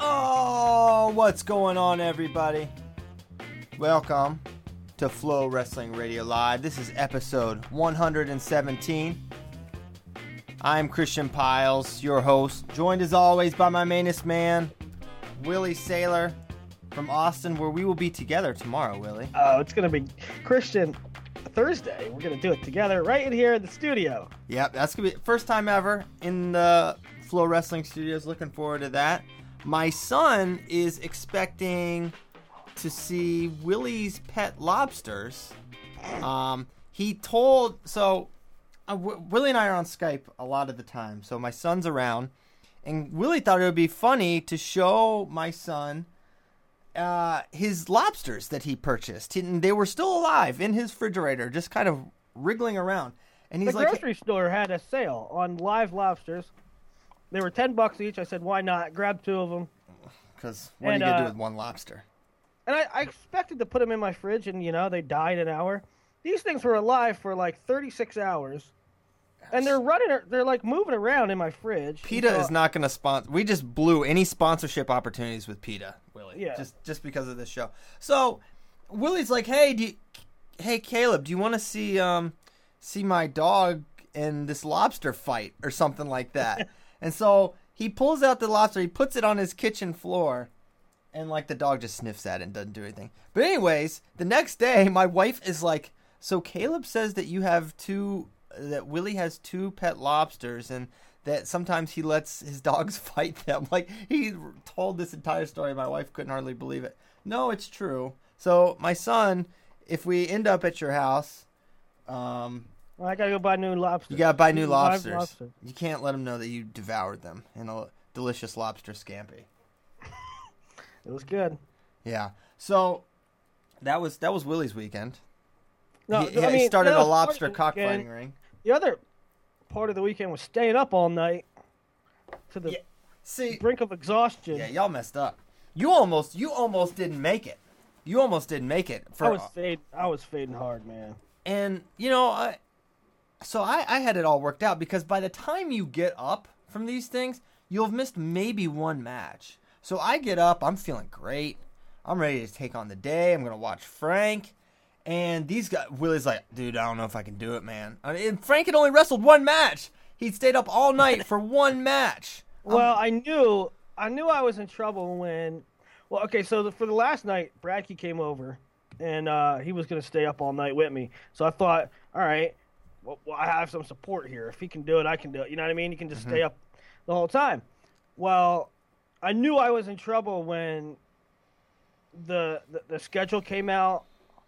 Oh, what's going on, everybody? Welcome to Flow Wrestling Radio Live. This is episode 117. I'm Christian Pyles, your host, joined as always by my mainest man, Willie Saylor from Austin, where we will be together tomorrow, Willie. Oh, it's gonna be Christian Thursday. We're gonna do it together right in here in the studio. Yep, that's gonna be first time ever in the Flow Wrestling Studios. Looking forward to that. My son is expecting to see Willie's Pet Lobsters. Um, he told so. Uh, w- Willie and I are on Skype a lot of the time, so my son's around, and Willie thought it would be funny to show my son uh, his lobsters that he purchased. He, they were still alive in his refrigerator, just kind of wriggling around. And he's the like, grocery store had a sale on live lobsters. They were ten bucks each. I said, why not? Grab two of them. Because what And, are you gonna uh, do with one lobster? And I, I expected to put them in my fridge, and you know they died an hour. These things were alive for like 36 hours, and they're running. They're like moving around in my fridge. PETA So- is not gonna sponsor. We just blew any sponsorship opportunities with PETA, Willie. Yeah. Just just because of this show. So Willie's like, hey, do you, hey Caleb, do you want to see um see my dog in this lobster fight or something like that? and so he pulls out the lobster, he puts it on his kitchen floor. And like the dog just sniffs at it and doesn't do anything. But anyways, the next day, my wife is like, "So Caleb says that you have two, that Willie has two pet lobsters, and that sometimes he lets his dogs fight them." Like he told this entire story. My wife couldn't hardly believe it. No, it's true. So my son, if we end up at your house, um, Well, I gotta go buy new lobsters. you gotta buy new lobsters. lobster. You can't let them know that you devoured them in a delicious lobster scampi. It was good. Yeah. So that was that was Willie's weekend. No, he, I he started a was part of lobster cockfighting ring. The other part of the weekend was staying up all night to the Yeah. See, brink of exhaustion. yeah, y'all messed up. You almost you almost didn't make it. You almost didn't make it for I was fading. I was fading hard, man. and you know I so I I had it all worked out because by the time you get up from these things, you'll have missed maybe one match. So I get up, I'm feeling great. I'm ready to take on the day. I'm gonna watch Frank. And these guys, Willie's like, dude, I don't know if I can do it, man. I mean, and Frank had only wrestled one match. He'd stayed up all night for one match. Well, I knew. I knew I was in trouble when. Well, okay, so the, for the last night, Bradkey came over, and uh, he was going to stay up all night with me. So I thought, all right, well, well, I have some support here. If he can do it, I can do it. You know what I mean? You can just stay up the whole time. Well, I knew I was in trouble when the, the the schedule came out.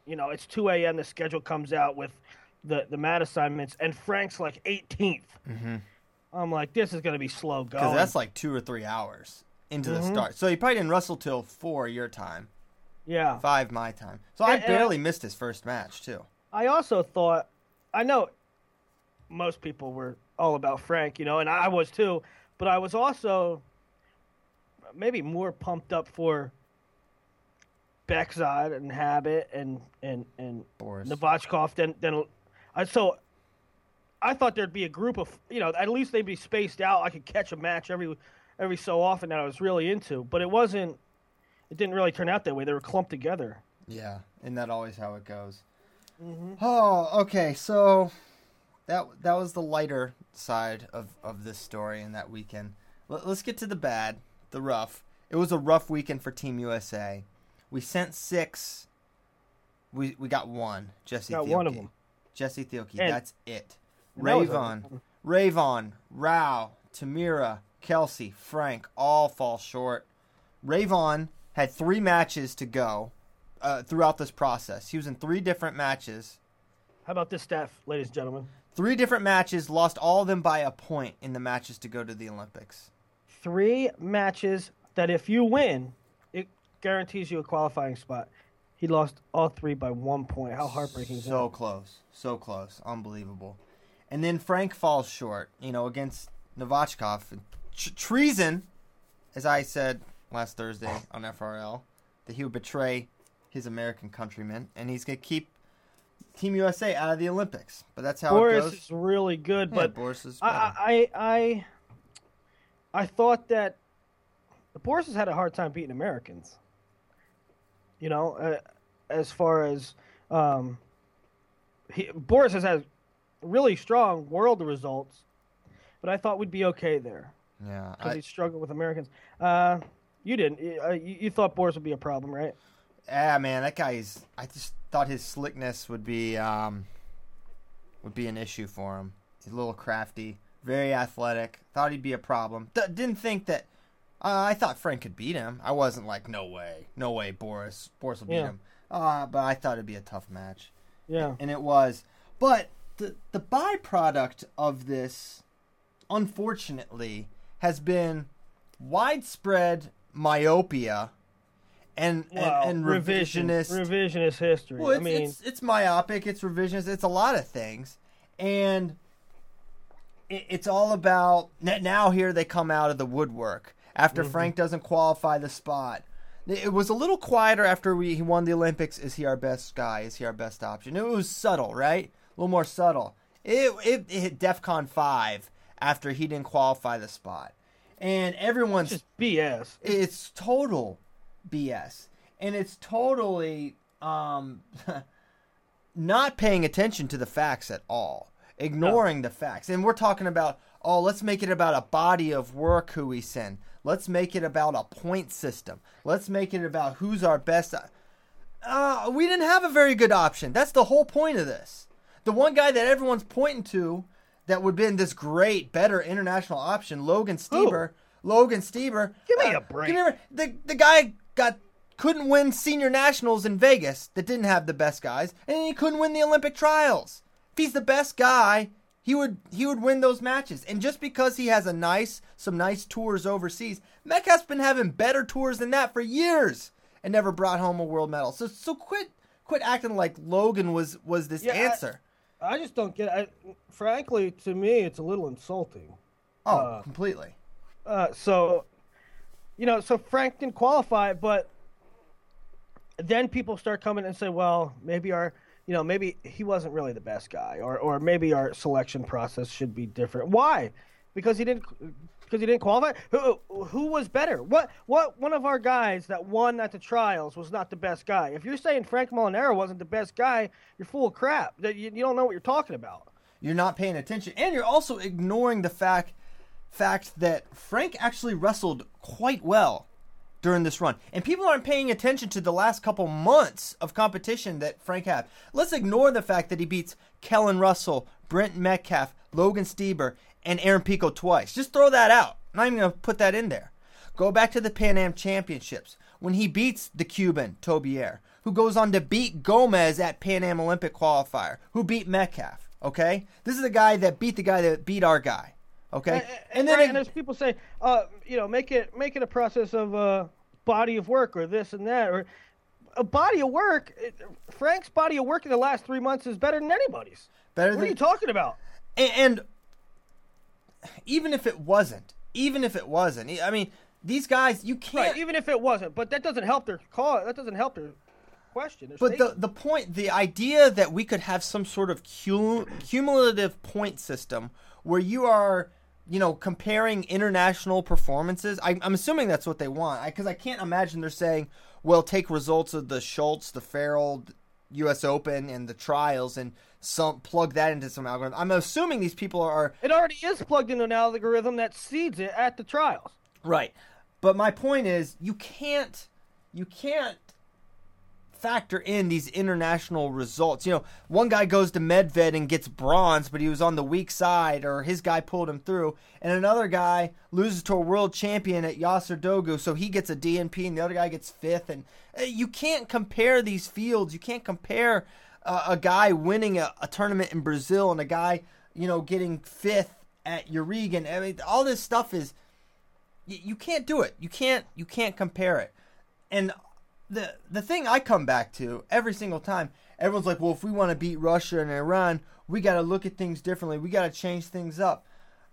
You know, it's 2 a.m. The schedule comes out with the the mat assignments, and Frank's like 18th. Mm-hmm. I'm like, this is going to be slow going. Because that's like two or three hours into the Mhm. start. So he probably didn't wrestle till four your time, yeah. five my time. So And- and I- barely missed his first match too. I also thought, I know most people were all about Frank, you know, and I was too, but I was also maybe more pumped up for Beckside and Habit and and and Boris. Novachkov than than I so. I thought there'd be a group of you know at least they'd be spaced out. I could catch a match every every so often that I was really into, but it wasn't. It didn't really turn out that way. They were clumped together. Yeah, isn't that always how it goes? Mm-hmm. Oh, okay. So that that was the lighter side of of this story and that weekend. Let, let's get to the bad, the rough. It was a rough weekend for Team USA. We sent six. We we got one. Jesse. Got Thielke. one of 'em. Jesse Thielke. And- That's it. and that was RaVaughn, RaVaughn, Rau, Tamyra, Kelsey, Frank all fall short. RaVaughn had three matches to go uh, throughout this process. He was in three different matches. How about this staff, ladies and gentlemen? Three different matches, lost all of them by a point in the matches to go to the Olympics. Three matches that if you win, it guarantees you a qualifying spot. He lost all three by one point. How heartbreaking is So that? close. So close. Unbelievable. And then Frank falls short, you know, against Novachkov. Tr- treason, as I said last Thursday on FRL, that he would betray his American countrymen, and he's going to keep Team USA out of the Olympics. But that's how it Boris goes. is really good, Yeah, but Boris is I, better. I, I, I thought that the Boris has had a hard time beating Americans. You know, uh, as far as um, he, Boris has had really strong world results, but I thought we'd be okay there Yeah, because he struggled with Americans. Uh, you didn't. You, uh, you, you thought Boris would be a problem, right? yeah, man, that guy's. I just thought his slickness would be um, would be an issue for him. He's a little crafty, very athletic. Thought he'd be a problem. D- didn't think that. Uh, I thought Frank could beat him. I wasn't like, no way, no way, Boris. Boris will beat Yeah. him. Uh, but I thought it'd be a tough match. Yeah. and it was. But the the byproduct of this, unfortunately, has been widespread myopia and Well, and, and revisionist. revisionist history. well, it's, I mean, it's it's myopic. It's revisionist. It's a lot of things, and it, it's all about now. Here they come out of the woodwork after Mm-hmm. Frank doesn't qualify the spot. It was a little quieter after we he won the Olympics. Is he our best guy? Is he our best option? It was subtle, right? A little more subtle. It it, it hit DefCon five after he didn't qualify the spot, and everyone's just BS. it's total BS, and it's totally um, not paying attention to the facts at all, ignoring the facts. And we're talking about oh, let's make it about a body of work who we send. Let's make it about a point system. Let's make it about who's our best. Uh, we didn't have a very good option. That's the whole point of this. The one guy that everyone's pointing to that would have been this great, better international option, Logan Stieber. Logan Stieber. Give me uh, a break. Give me a, the the guy got couldn't win senior nationals in Vegas that didn't have the best guys, and he couldn't win the Olympic trials. If he's the best guy, he would he would win those matches. And just because he has a nice some nice tours overseas, Metcalf's been having better tours than that for years and never brought home a world medal. So so quit quit acting like Logan was was this Yeah, I- answer. I just don't get. I, frankly, to me, it's a little insulting. oh, uh, completely. Uh, so, you know, so Frank didn't qualify, but then people start coming and say, well, maybe our, you know, maybe he wasn't really the best guy, or or maybe our selection process should be different. Why? Because he didn't. Because he didn't qualify. Who who was better? What what one of our guys that won at the trials was not the best guy? If you're saying Frank Molinaro wasn't the best guy, you're full of crap. That you, you don't know what you're talking about. You're not paying attention, and you're also ignoring the fact fact that Frank actually wrestled quite well during this run, and people aren't paying attention to the last couple months of competition that Frank had. Let's ignore the fact that he beats Kellen Russell, Brent Metcalf, Logan Stieber, and Aaron Pico twice. Just throw that out. I'm not even gonna put that in there. Go back to the Pan Am Championships when he beats the Cuban Tobier, who goes on to beat Gomez at Pan Am Olympic qualifier, who beat Metcalf. Okay, this is the guy that beat the guy that beat our guy. Okay, and, then right, it- and as people say, uh, you know, make it make it a process of uh, body of work or this and that or a body of work. It, Frank's body of work in the last three months is better than anybody's. better What are you talking about? and, and even if it wasn't, even if it wasn't, I mean, these guys you can't. Right, even if it wasn't, but that doesn't help their call. That doesn't help their question. their But the the point, the idea that we could have some sort of cum- cumulative point system where you are, you know, comparing international performances. I, I'm assuming that's what they want, because I, can't imagine they're saying, "Well, take results of the Schultz, the Farrell, U.S. Open, and the trials, and some plug that into some algorithm." I'm assuming these people are it already is plugged into an algorithm that seeds it at the trials. Right. But my point is you can't you can't factor in these international results. You know, one guy goes to Medved and gets bronze, but he was on the weak side or his guy pulled him through, and another guy loses to a world champion at Yasser Dogu, so he gets a DNP and the other guy gets 5th and uh, you can't compare these fields. You can't compare uh, a guy winning a, a tournament in Brazil and a guy, you know, getting 5th at Yarygin. I mean, all this stuff is you can't do it. You can't you can't compare it. And the the thing I come back to every single time, everyone's like, "Well, if we want to beat Russia and Iran, we got to look at things differently. We got to change things up."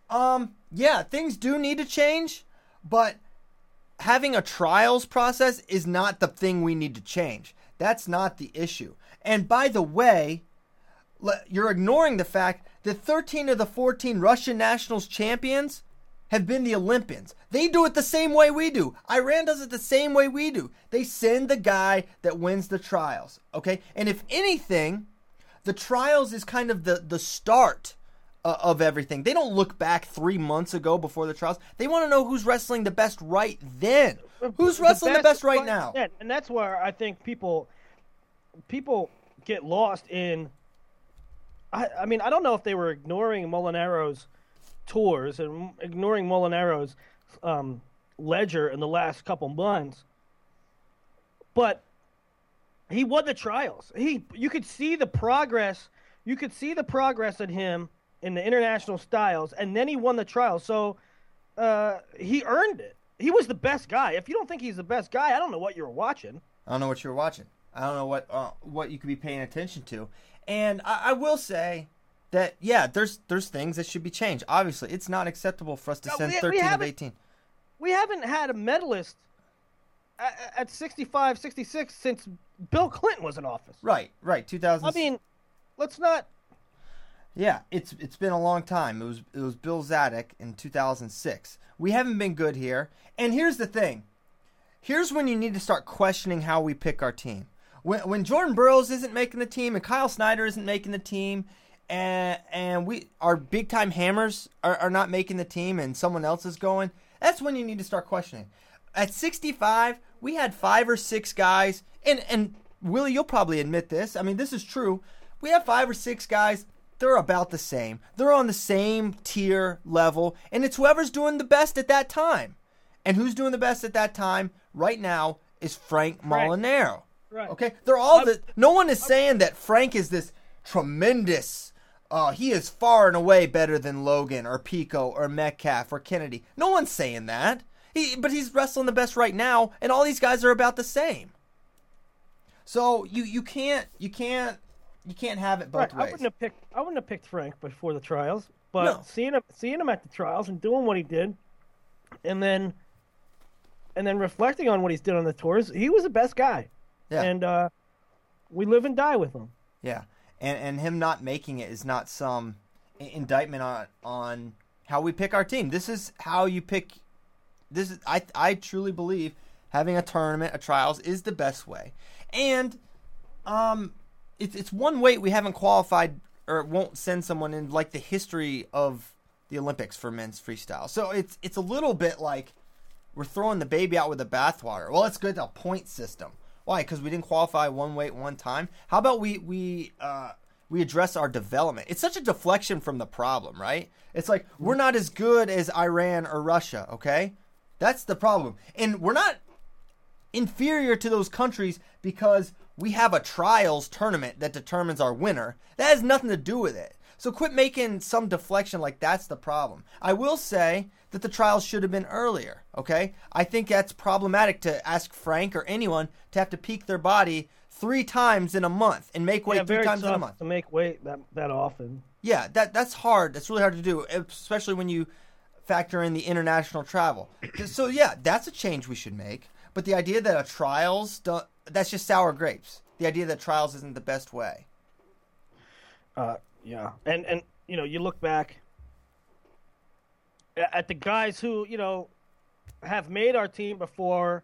Um, yeah, things do need to change, but having a trials process is not the thing we need to change. That's not the issue. And by the way, you're ignoring the fact that 13 of the 14 Russian Nationals champions have been the Olympians. They do it the same way we do. Iran does it the same way we do. They send the guy that wins the trials. Okay? And if anything, the trials is kind of the, the start uh, of everything. They don't look back three months ago before the trials. They want to know who's wrestling the best right then. Who's wrestling the best, the best right now? And that's where I think people people get lost in. I, I mean, I don't know if they were ignoring Molinaro's tours and ignoring Molinaro's um, ledger in the last couple months, but he won the trials. He, you could see the progress. You could see the progress in him in the international styles, and then he won the trials. So uh, he earned it. He was the best guy. If you don't think he's the best guy, I don't know what you're watching. I don't know what you're watching. I don't know what uh, what you could be paying attention to. And I, I, will say that yeah, there's there's things that should be changed. Obviously, it's not acceptable for us to no, send we, 13 we of 18. We haven't had a medalist at, at 65, 66 since Bill Clinton was in office. Right, right. 2000. I mean, let's not. Yeah, it's it's been a long time. It was it was Bill Zadick in 2006. We haven't been good here. And here's the thing. Here's when you need to start questioning how we pick our team. When when Jordan Burroughs isn't making the team and Kyle Snyder isn't making the team and and we our big time hammers are, are not making the team and someone else is going, that's when you need to start questioning. At 65, we had five or six guys, and and Willie, you'll probably admit this. I mean, this is true. We have five or six guys. They're about the same. They're on the same tier level, and it's whoever's doing the best at that time. And who's doing the best at that time right now is Frank Molinaro. Right. Okay, they're all the. No one is saying that Frank is this tremendous. Uh, he is far and away better than Logan or Pico or Metcalf or Kennedy. No one's saying that. He, but he's wrestling the best right now, and all these guys are about the same. So you you can't you can't you can't have it both right. ways. I wouldn't have picked I wouldn't have picked Frank before the trials, but no. seeing him seeing him at the trials and doing what he did, and then and then reflecting on what he's did on the tours, he was the best guy. Yeah. And uh, we live and die with him. Yeah. And and him not making it is not some indictment on on how we pick our team. This is how you pick this is I I truly believe having a tournament, a trials is the best way. And um it's it's one weight we haven't qualified or won't send someone in like the history of the Olympics for men's freestyle. So it's it's a little bit like we're throwing the baby out with the bathwater. Well, it's good go a point system. Why? Because we didn't qualify one weight one time. How about we we uh, we address our development? It's such a deflection from the problem, right? It's like we're not as good as Iran or Russia. Okay, that's the problem, and we're not inferior to those countries because we have a trials tournament that determines our winner. That has nothing to do with it. So quit making some deflection like that's the problem. I will say that the trials should have been earlier, okay? I think that's problematic to ask Frank or anyone to have to peak their body three times in a month and make weight yeah, three times in a month. To make weight that that often. Yeah, that that's hard. That's really hard to do, especially when you factor in the international travel. so yeah, that's a change we should make. But the idea that a trials that's just sour grapes. The idea that trials isn't the best way. Uh, yeah, and and you know you look back at the guys who you know have made our team before,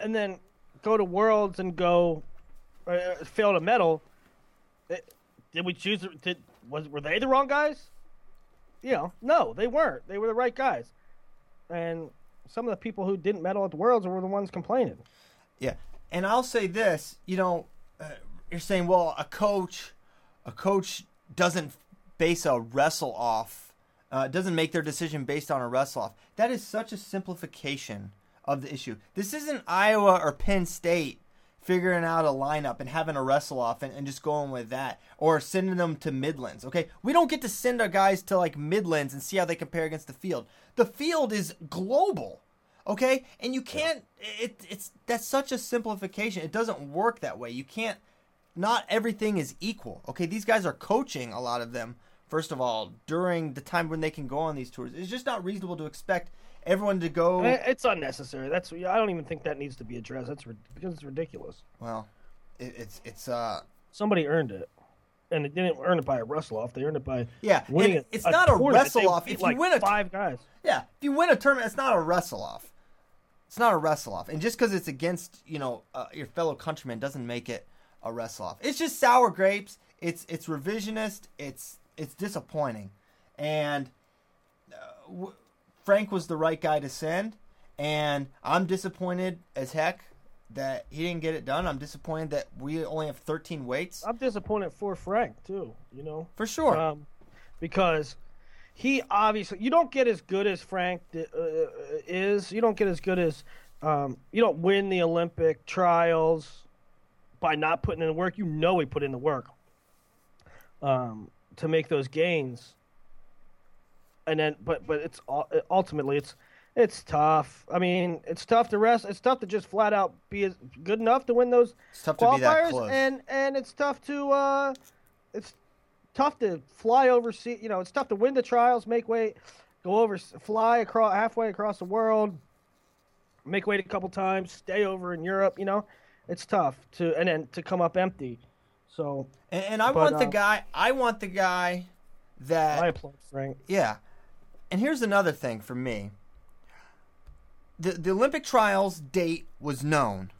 and then go to Worlds and go uh, fail to medal. Did we choose? Did was were they the wrong guys? You know, no, they weren't. They were the right guys, and some of the people who didn't medal at the Worlds were the ones complaining. Yeah, and I'll say this. You know, uh, you're saying, well, a coach a coach doesn't base a wrestle off, uh, doesn't make their decision based on a wrestle off. That is such a simplification of the issue. This isn't Iowa or Penn State figuring out a lineup and having a wrestle off and, and just going with that or sending them to Midlands. Okay, we don't get to send our guys to like Midlands and see how they compare against the field. The field is global. Okay, and you can't. It, it's that's such a simplification. It doesn't work that way. You can't not everything is equal. Okay, these guys are coaching a lot of them. First of all, during the time when they can go on these tours, it's just not reasonable to expect everyone to go. It's unnecessary. That's I don't even think that needs to be addressed. That's because it's ridiculous. Well, it, it's it's uh somebody earned it. and they didn't earn it by a wrestle off. They earned it by Yeah, winning. and it's a not a wrestle off. If you like win a five guys, Yeah, if you win a tournament, it's not a wrestle off. It's not a wrestle off, and just because it's against you know uh, your fellow countrymen doesn't make it a wrestle off. It's just sour grapes. It's it's revisionist. It's it's disappointing, and uh, w- Frank was the right guy to send, and I'm disappointed as heck that he didn't get it done. I'm disappointed that we only have 13 weights I'm disappointed for Frank too. You know, for sure. um, because he obviously you don't get as good as Frank uh, is. You don't get as good as um, you don't win the Olympic trials by not putting in the work. You know he put in the work um, to make those gains, and then but but it's ul- ultimately it's it's tough. I mean, it's tough to rest. It's tough to just flat out be good enough to win those it's tough to be that qualifiers, and and it's tough to uh, it's tough to fly overseas. You know, it's tough to win the trials, make weight, go over, fly across halfway across the world, make weight a couple times, stay over in Europe. You know, it's tough to and then to come up empty. So and, and I but, want the uh, guy. I want the guy that I applaud Frank. Yeah. And here's another thing for me. The the Olympic trials date was known.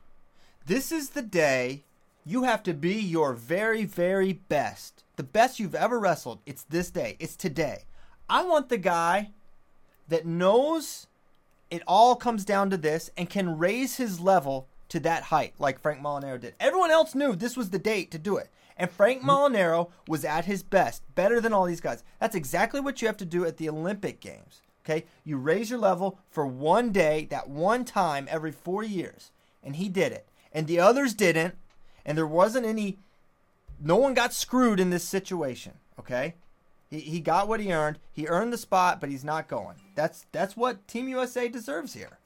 This is the day you have to be your very very best. The best you've ever wrestled. It's this day. It's today. I want the guy that knows it all comes down to this and can raise his level to that height like Frank Molinaro did. Everyone else knew this was the date to do it. And Frank Molinaro was at his best, better than all these guys. That's exactly what you have to do at the Olympic Games. Okay? You raise your level for one day, that one time every 4 years. And he did it. And the others didn't, and there wasn't any no one got screwed in this situation, okay? He, he got what he earned. He earned the spot, but he's not going. That's that's what Team USA deserves here.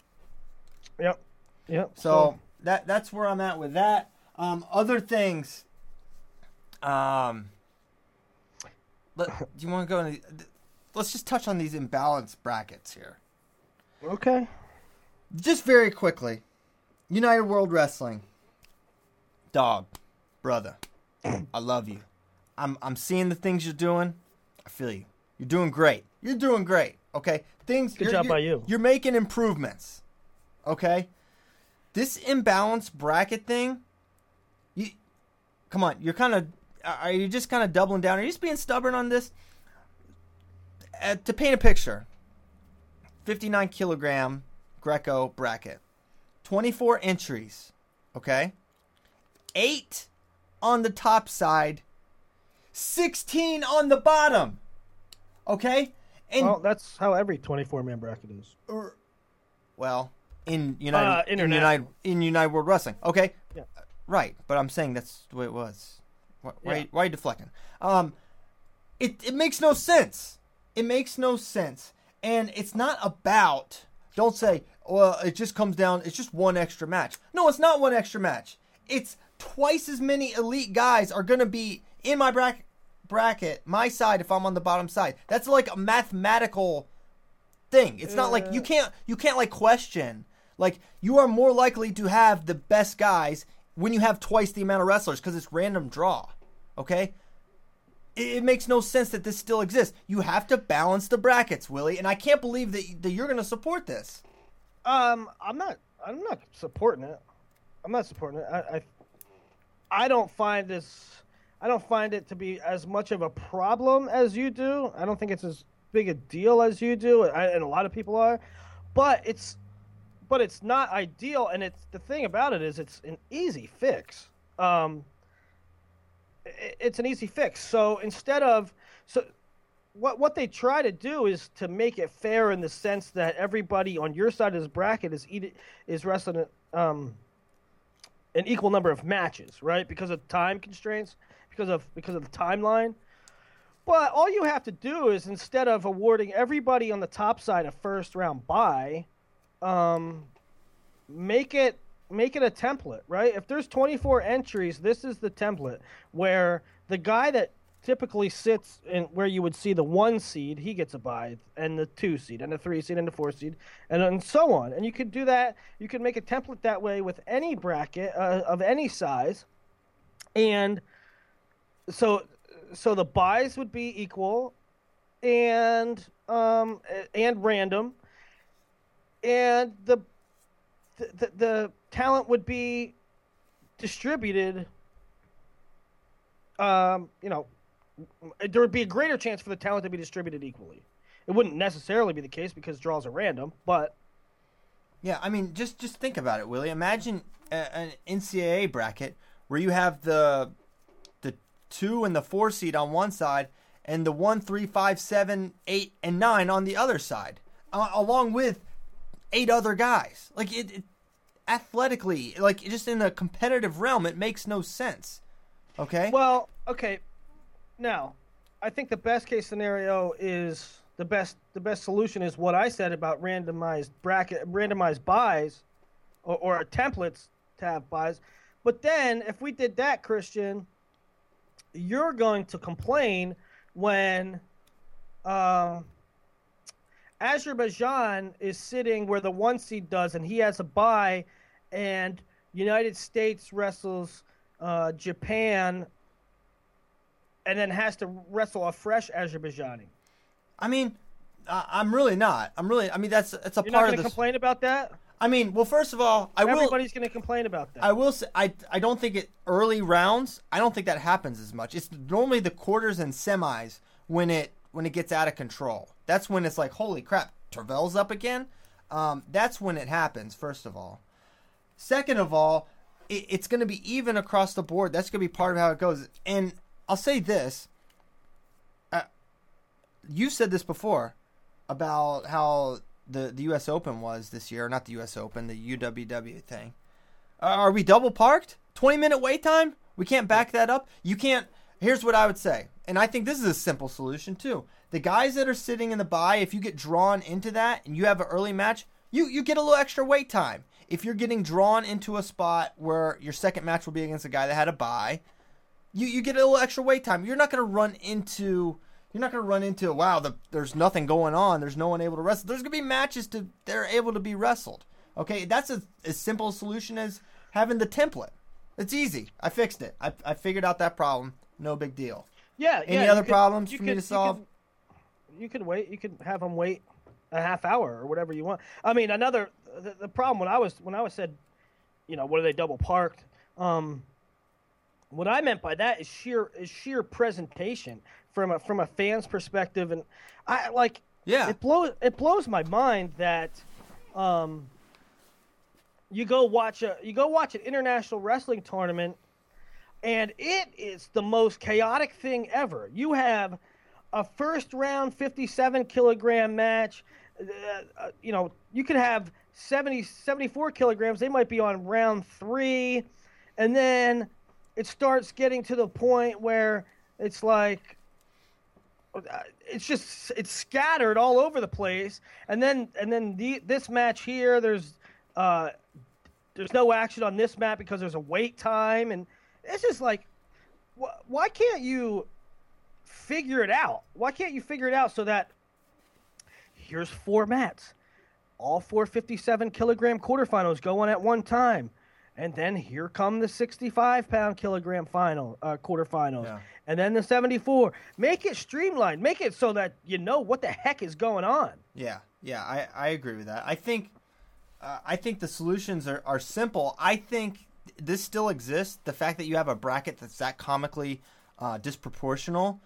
Yep. Yep. So that that's where I'm at with that. Um, other things. Um, let, do you want to go? Into, let's just touch on these imbalance brackets here, okay. just very quickly. United World Wrestling. Dog, brother, I love you. I'm I'm seeing the things you're doing. I feel you. You're doing great. You're doing great. Okay, things. Good you're- job by you. You're making improvements. Okay, this imbalanced bracket thing. You, come on. You're kind of. Are you just kind of doubling down? Are you just being stubborn on this? Uh, to paint a picture, 59 kilogram Greco bracket, 24 entries. Okay, eight on the top side, 16 on the bottom. Okay, and Well, that's how every 24 man bracket is. or- well, in United, Uh, in. United, in United World Wrestling. Okay, Yeah. right. But I'm saying that's the way it was. Why, why, Yeah. why are you deflecting? Um, it it makes no sense. It makes no sense, and it's not about. Don't say, well, it just comes down. It's just one extra match. No, it's not one extra match. It's twice as many elite guys are going to be in my bracket. Bracket, my side. If I'm on the bottom side, that's like a mathematical thing. It's not like you can't you can't like question. Like you are more likely to have the best guys when you have twice the amount of wrestlers because it's random draw. Okay? It, it makes no sense that this still exists. You have to balance the brackets, Willie, and I can't believe that that you're going to support this. Um, I'm not. I'm not supporting it. I'm not supporting it. I, I, I don't find this. I don't find it to be as much of a problem as you do. I don't think it's as big a deal as you do, and a lot of people are. But it's, but it's not ideal. And it's the thing about it is it's an easy fix. Um, it's an easy fix. So instead of so what what they try to do is to make it fair in the sense that everybody on your side of this bracket is eat, is wrestling um, an equal number of matches, right? Because of time constraints, because of because of the timeline. But all you have to do is instead of awarding everybody on the top side a first round bye, um, make it make it a template, right? If there's 24 entries, this is the template where the guy that typically sits in where you would see the one seed, he gets a bye, and the two seed, and the three seed, and the four seed, and, and so on. And you could do that. You could make a template that way with any bracket uh, of any size, and so so the buys would be equal, and um and random, and the the, the talent would be distributed. Um, you know, there would be a greater chance for the talent to be distributed equally. It wouldn't necessarily be the case because draws are random, but Yeah, I mean, just just think about it, Willie. Imagine a, an NCAA bracket where you have the the two and the four seed on one side, and the one, three, five, seven, eight, and nine on the other side, uh, along with eight other guys. Like it, it, athletically, like just in a competitive realm, it makes no sense. Okay. Well, okay. Now, I think the best case scenario is the best. The best solution is what I said about randomized bracket, randomized buys, or, or templates to have buys. But then, if we did that, Christian, you're going to complain when uh, Azerbaijan is sitting where the one seed does, and he has a bye, and United States wrestles uh, Japan, and then has to wrestle a fresh Azerbaijani. I mean, I, I'm really not. I'm really. I mean, that's that's a You're part going of to this. complain about that. I mean, well, first of all, I will. Everybody's going to complain about that. I will say I I don't think it early rounds. I don't think that happens as much. It's normally the quarters and semis when it when it gets out of control. That's when it's like, holy crap, Travell's up again. Um, that's when it happens. First of all, second of all, it, it's going to be even across the board. That's going to be part of how it goes. And I'll say this: uh, you said this before about how the the U.S. Open was this year, not the U.S. Open, the UWW thing. Uh, are we double parked? 20 minute wait time? We can't back that up. You can't. Here's what I would say, and I think this is a simple solution too. The guys that are sitting in the bye, if you get drawn into that and you have an early match, you you get a little extra wait time. If you're getting drawn into a spot where your second match will be against a guy that had a bye, you you get a little extra wait time. You're not going to run into you're not going to run into wow, the, there's nothing going on. There's no one able to wrestle. There's going to be matches to they're able to be wrestled. Okay, that's a, as simple a solution as having the template. It's easy. I fixed it. I, I figured out that problem. No big deal. yeah. Any yeah, you other could- problems you for me could- to you solve? could- You could wait. You could have them wait a half hour or whatever you want. I mean, another the, the problem when I was when I was said, you know, what are they double parked? Um, what I meant by that is sheer is sheer presentation from a from a fan's perspective, and I like Yeah. it blows it blows my mind that um, you go watch a you go watch an international wrestling tournament and it is the most chaotic thing ever. You have a first round 57 kilogram match. Uh, uh, you know, you could have 70, 74 kilograms. They might be on round three. And then it starts getting to the point where it's like, uh, it's just it's scattered all over the place and then and then the, this match here there's uh there's no action on this map because there's a wait time and it's just like wh- why can't you figure it out why can't you figure it out so that here's four mats all four 57 kilogram quarterfinals go on at one time and then here come the 65 pound kilogram final uh, quarterfinals Yeah. and then the 74 make it streamlined make it so that you know what the heck is going on Yeah, yeah, I, I agree with that. I think uh, I think the solutions are, are simple. I think this still exists. The fact that you have a bracket that's that comically uh, disproportional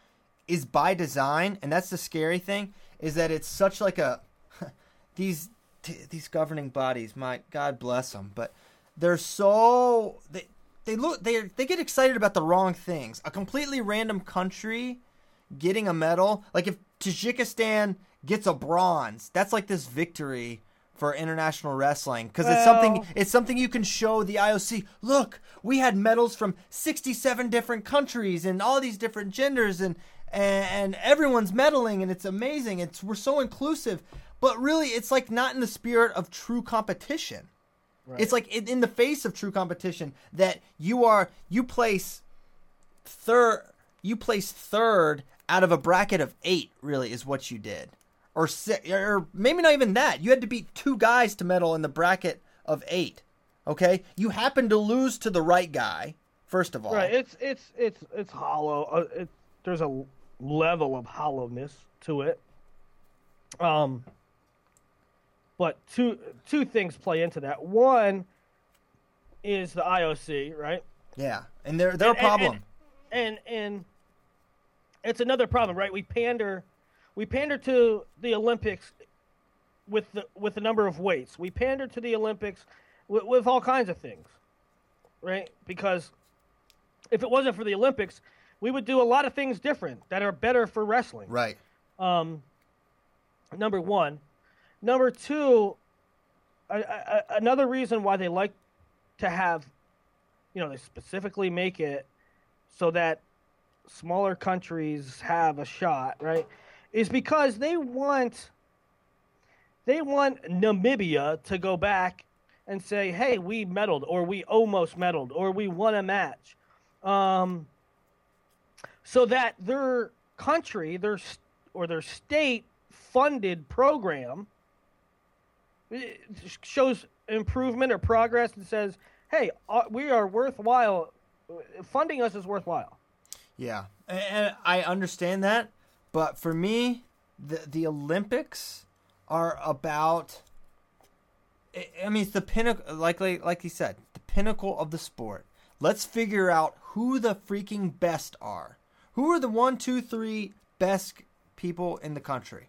is by design, and that's the scary thing. Is that it's such like a these t- these governing bodies. My God bless them, but they're so they they look they they get excited about the wrong things. A completely random country getting a medal. Like if Tajikistan gets a bronze, that's like this victory for international wrestling because it's something it's something you can show the IOC. Look, we had medals from 67 different countries and all these different genders and and, and everyone's medaling and it's amazing. It's we're so inclusive. But really it's like not in the spirit of true competition. It's like in, in the face of true competition that you are you place third you place third out of a bracket of eight really is what you did or six or maybe not even that you had to beat two guys to medal in the bracket of eight okay you happened to lose to the right guy first of all Right. It's it's it's it's hollow. Uh, it, there's a level of hollowness to it. Um, but two two things play into that. One is the IOC, right? Yeah, and they're they're a And- and- problem. and and it's another problem, right? We pander, we pander to the Olympics with the with the number of weights. We pander to the Olympics with, with all kinds of things, right? Because if it wasn't for the Olympics, we would do a lot of things different that are better for wrestling. right. Um, number one, number two, I, I, another reason why they like to have, you know, they specifically make it so that smaller countries have a shot, right? Is because they want they want Namibia to go back and say, "Hey, we medaled, or we almost medaled, or we won a match," um, so that their country, their or their state-funded program eh, shows improvement or progress and says, "Hey, uh, we are worthwhile. Funding us is worthwhile." Yeah, and, I understand that, but for me, the the Olympics are about. I- I mean, it's the pinnacle, like like you said, the pinnacle of the sport. Let's figure out who the freaking best are. Who are the one, two, three best people in the country?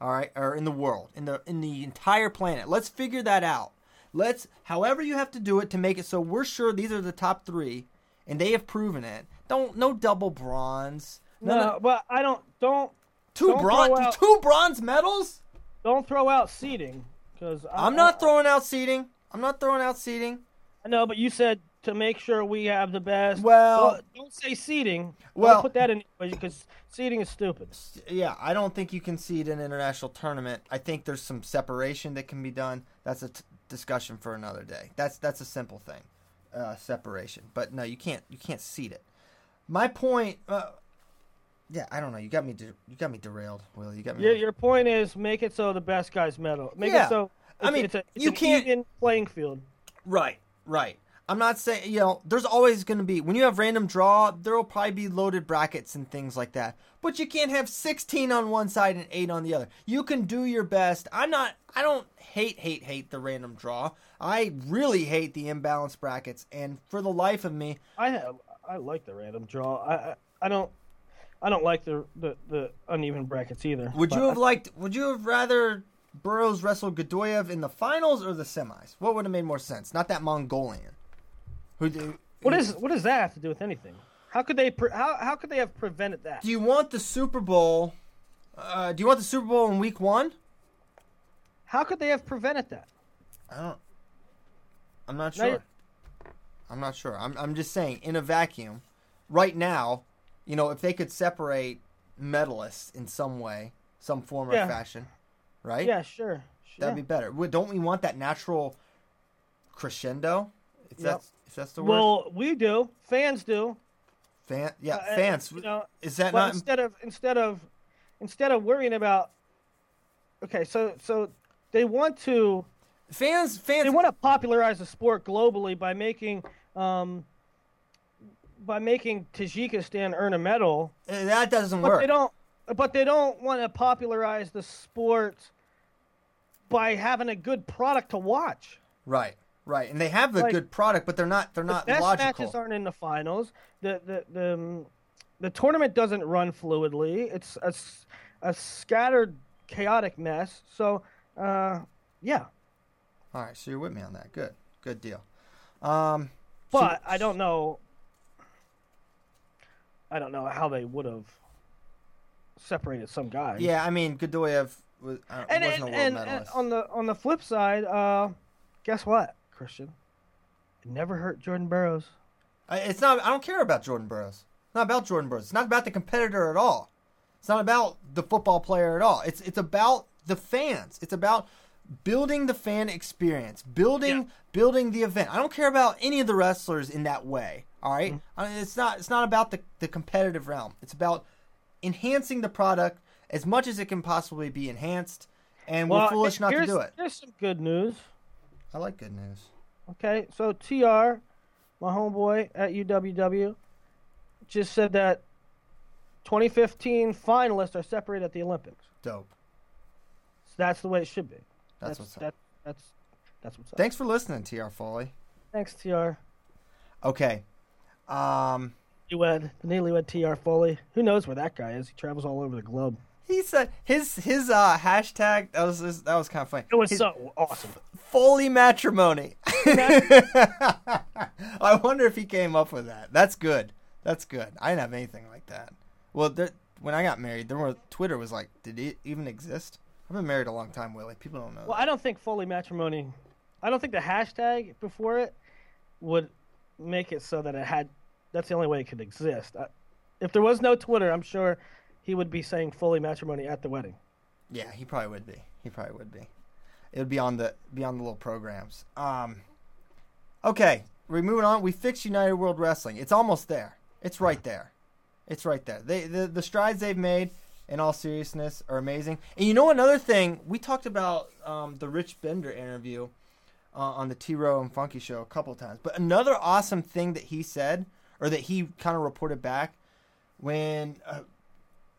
All right, or in the world, in the in the entire planet. Let's figure that out. Let's, however you have to do it to make it so we're sure these are the top three, and they have proven it. Don't no double bronze. No, of- but I don't don't 2 don't bronze, out- two bronze medals. don't throw out seating because I'm not throwing out seating. I'm not throwing out seating. I know, but you said to make sure we have the best. Well- don't, don't say seating. Well- don't put that in because seating is stupid. Yeah, I don't think you can seed an international tournament. I think there's some separation that can be done. That's a t- discussion for another day. That's that's a simple thing, uh, separation. But no, you can't you can't seed it. My point. Uh, yeah, I don't know. You got me. De- you got me derailed, Will. You got me. Your, your point is make it so the best guys medal. Make Yeah. it so. I mean, it's a, it's you an can't- playing field. Right, right. I'm not saying you know. There's always going to be when you have random draw. There will probably be loaded brackets and things like that. But you can't have 16 on one side and eight on the other. You can do your best. I'm not. I don't hate, hate, hate the random draw. I really hate the imbalanced brackets. And for the life of me, I have I like the random draw. I I, I don't I don't like the, the, the uneven brackets either. would you have liked? Would you have rather Burroughs wrestled Godoyev in the finals or the semis? What would have made more sense? Not that Mongolian. Who do? What is what does that have to do with anything? How could they pre- how how could they have prevented that? Do you want the Super Bowl? Uh, do you want the Super Bowl in Week One? How could they have prevented that? I don't. I'm not sure. I'm not sure. I'm I'm just saying in a vacuum, right now, you know, if they could separate medalists in some way, some form Yeah. or fashion, right? Yeah, sure. That'd yeah. be better. Don't we want that natural crescendo? If Yep. that's that's the word. Well, we do. Fans do. Fan, yeah, Uh, fans. You know, is that not? instead of instead of instead of worrying about okay, so so they want to fans? fans they want to popularize the sport globally by making um, by making Tajikistan earn a medal, uh, that doesn't but work. they don't. But they don't want to popularize the sport by having a good product to watch. Right, right, and they have the Like, good product, but they're not. They're not logical. the best logical. matches aren't in the finals. The the the, um, the tournament doesn't run fluidly. It's a, a scattered, chaotic mess. So, uh, yeah. All right, so you're with me on that. Good, good deal. Um, so- But I don't know. I don't know how they would have separated some guys. yeah, I mean, Godoyev was uh, and wasn't and, a world and, and on the on the flip side, uh, guess what, Christian? It never hurt Jordan Burroughs. I- it's not. I don't care about Jordan Burroughs. It's not about Jordan Burroughs. It's not about the competitor at all. It's not about the football player at all. It's it's about the fans. It's about building the fan experience, building Yeah. building the event. I don't care about any of the wrestlers in that way. All right? Mm-hmm. I mean, it's not it's not about the the competitive realm. It's about enhancing the product as much as it can possibly be enhanced. And we're foolish not to do it. Here's some good news. I like good news. Okay, so TR, my homeboy at UWW, just said that 2015 finalists are separated at the Olympics. Dope. So that's the way it should be. That's, That's what's up. that, that's that's what's up. Thanks for listening, Tr Foley. Thanks, TR. Okay. Um, Newlywed, the newlywed TR Foley. Who knows where that guy is? He travels all over the globe. He said his his uh hashtag that was that was kind of funny. It was His- so awesome. Foley matrimony. I wonder if he came up with that. That's good. That's good. I didn't have anything like that. Well, there, when I got married, there were Twitter was like, did it even exist? I've been married a long time, Willie. People don't know. Well, I don't think Foley matrimony. I don't think the hashtag before it would make it so that it had. That's the only way it could exist. I, if there was no Twitter, I'm sure he would be saying fully matrimony at the wedding. Yeah, he probably would be. He probably would be. It would be on the be on the little programs. Um. Okay, we're moving on. We fixed United World Wrestling. It's almost there. It's right there. It's right there. They the, the strides they've made, in all seriousness, are amazing. And you know another thing we talked about um, the Rich Bender interview uh, on the T Row and Funky show a couple times. But another awesome thing that he said, or that he kind of reported back, when uh,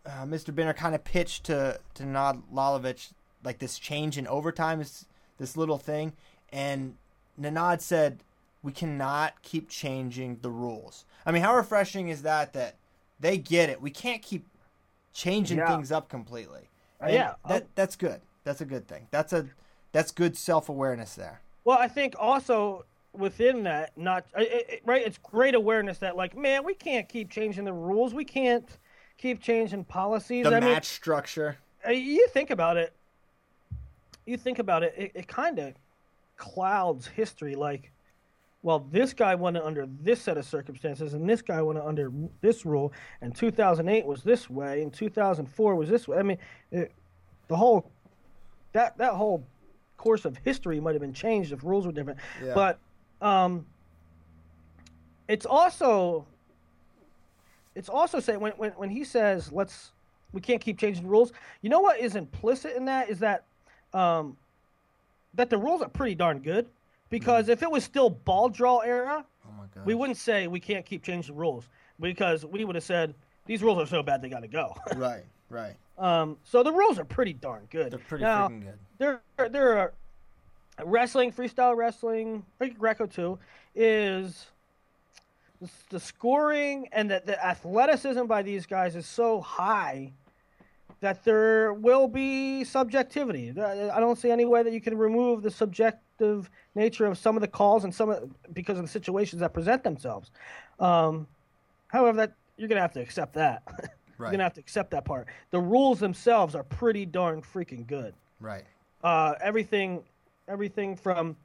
uh, Mr. Bender kind of pitched to to Nad Lalovic like this change in overtime, this this little thing, and Nenad said, "We cannot keep changing the rules." I mean, how refreshing is that? That they get it. We can't keep changing Yeah. things up completely. Uh, yeah, that that's good. That's a good thing. That's a that's good self awareness there. Well, I think also within that, not I- I- I- right. It's great awareness that like, man, we can't keep changing the rules. We can't keep changing policies. The I match mean, structure. uh, you think about it. You think about it. It, it kind of clouds history. Like, well, this guy won it under this set of circumstances, and this guy won it under this rule. And 2008 was this way, and 2004 was this way. I mean, it, the whole that that whole course of history might have been changed if rules were different. Yeah. But um, it's also it's also saying when, when when he says let's we can't keep changing the rules. You know what is implicit in that is that um, that the rules are pretty darn good. Because if it was still ball draw era, Oh we wouldn't say we can't keep changing the rules because we would have said these rules are so bad they got to go. right. Right. um, so the rules are pretty darn good. They're pretty now, freaking good. there there are wrestling, freestyle wrestling, like Greco too, is the, scoring and the, the athleticism by these guys is so high that there will be subjectivity. I I don't see any way that you can remove the subjective nature of some of the calls and some of because of the situations that present themselves. Um, however, that you're gonna have to accept that. Right. You're gonna have to accept that part. The rules themselves are pretty darn freaking good Right. uh, everything everything from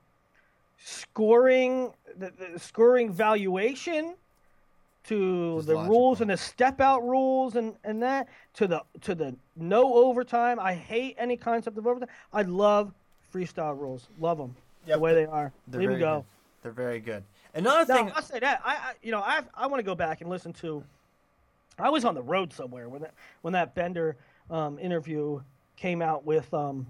scoring the, the scoring valuation to Is the logical. rules and the step out rules and, and that to the to the no overtime i hate any concept of overtime i love freestyle rules love them Yep, the way they're- they are leave them very go good. They're very good. Another now, thing. I'll say that I, I you know I I want to go back and listen to. I was on the road somewhere when that when that Bender um, interview came out with um,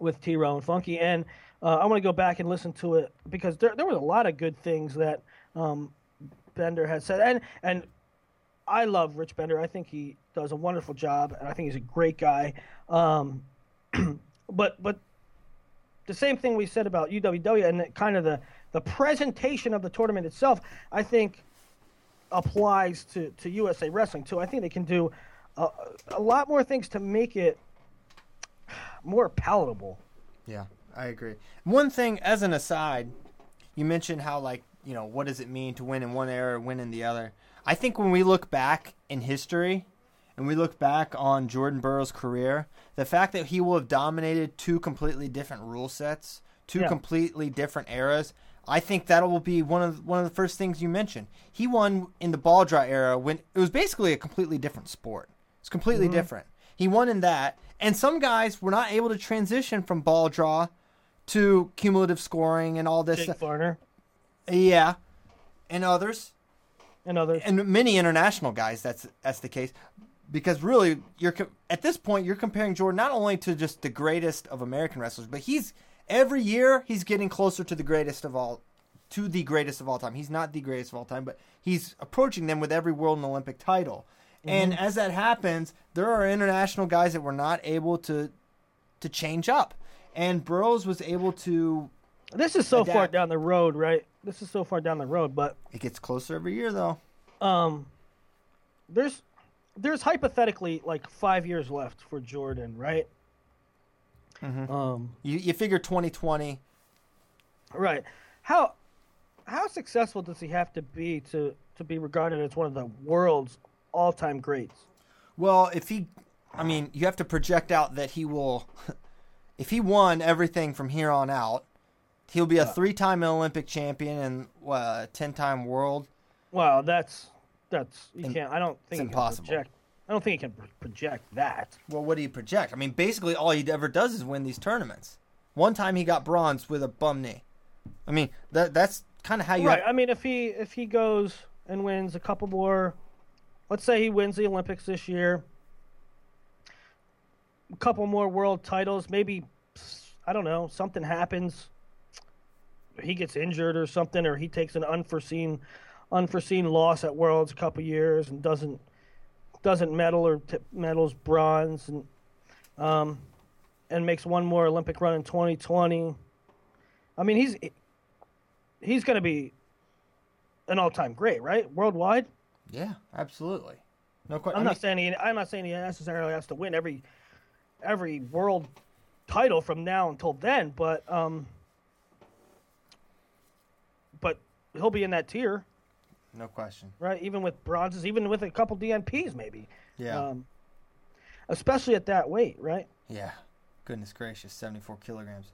with T Row and Funky, and uh, I want to go back and listen to it because there there was a lot of good things that um, Bender had said, and and I love Rich Bender. I think he does a wonderful job, and I think he's a great guy. Um, but but the same thing we said about UWW and kind of the, the presentation of the tournament itself, I think applies to, to USA Wrestling too. I think they can do a, a lot more things to make it more palatable. Yeah, I agree. One thing, as an aside, you mentioned how like you know what does it mean to win in one era, win in the other. I think when we look back in history, and we look back on Jordan Burroughs' career, the fact that he will have dominated two completely different rule sets, two Yeah. completely different eras. I think that will be one of one of the first things you mentioned. He won in the ball draw era when it was basically a completely different sport. It's completely mm-hmm. different. He won in that, and some guys were not able to transition from ball draw to cumulative scoring and all this. Jake. Varner Yeah, and others, and others. and many international guys. That's that's the case, because really, you're at this point you're comparing Jordan not only to just the greatest of American wrestlers, but he's every year he's getting closer to the greatest of all, to the greatest of all time. He's not the greatest of all time, but he's approaching them with every world and Olympic title. Mm-hmm. And as that happens, there are international guys that were not able to to change up. And Burroughs was able to This is so far down the road, right? This is so far down the road, but it gets closer every year though. um, there's there's hypothetically like five years left for Jordan, right? Um, You you figure 2020 right. How how successful does he have to be to to be regarded as one of the world's all time greats? Well, if he, I mean, you have to project out that he will, if he won everything from here on out, he'll be a three-time Olympic champion and a ten-time world. Wow, that's that's you can't. I don't think it's impossible. project. I don't think he can project that. Well, what do you project? I mean, basically, all he ever does is win these tournaments. One time he got bronze with a bum knee. I mean, that that's kind of how you. right. have- I mean, if he if he goes and wins a couple more, let's say he wins the Olympics this year, a couple more world titles, maybe I don't know, something happens, he gets injured or something, or he takes an unforeseen unforeseen loss at Worlds a couple years and doesn't doesn't medal or t- medals bronze and um and makes one more Olympic run in 2020. I mean, he's he's going to be an all-time great, right? Worldwide. yeah, absolutely. No question. I'm not saying he, I'm not saying he necessarily has to win every every world title from now until then, but um, but he'll be in that tier, no question. right? Even with bronzes, even with a couple DNPs, maybe. Yeah, Um, especially at that weight, right? yeah. Goodness gracious, 74 kilograms.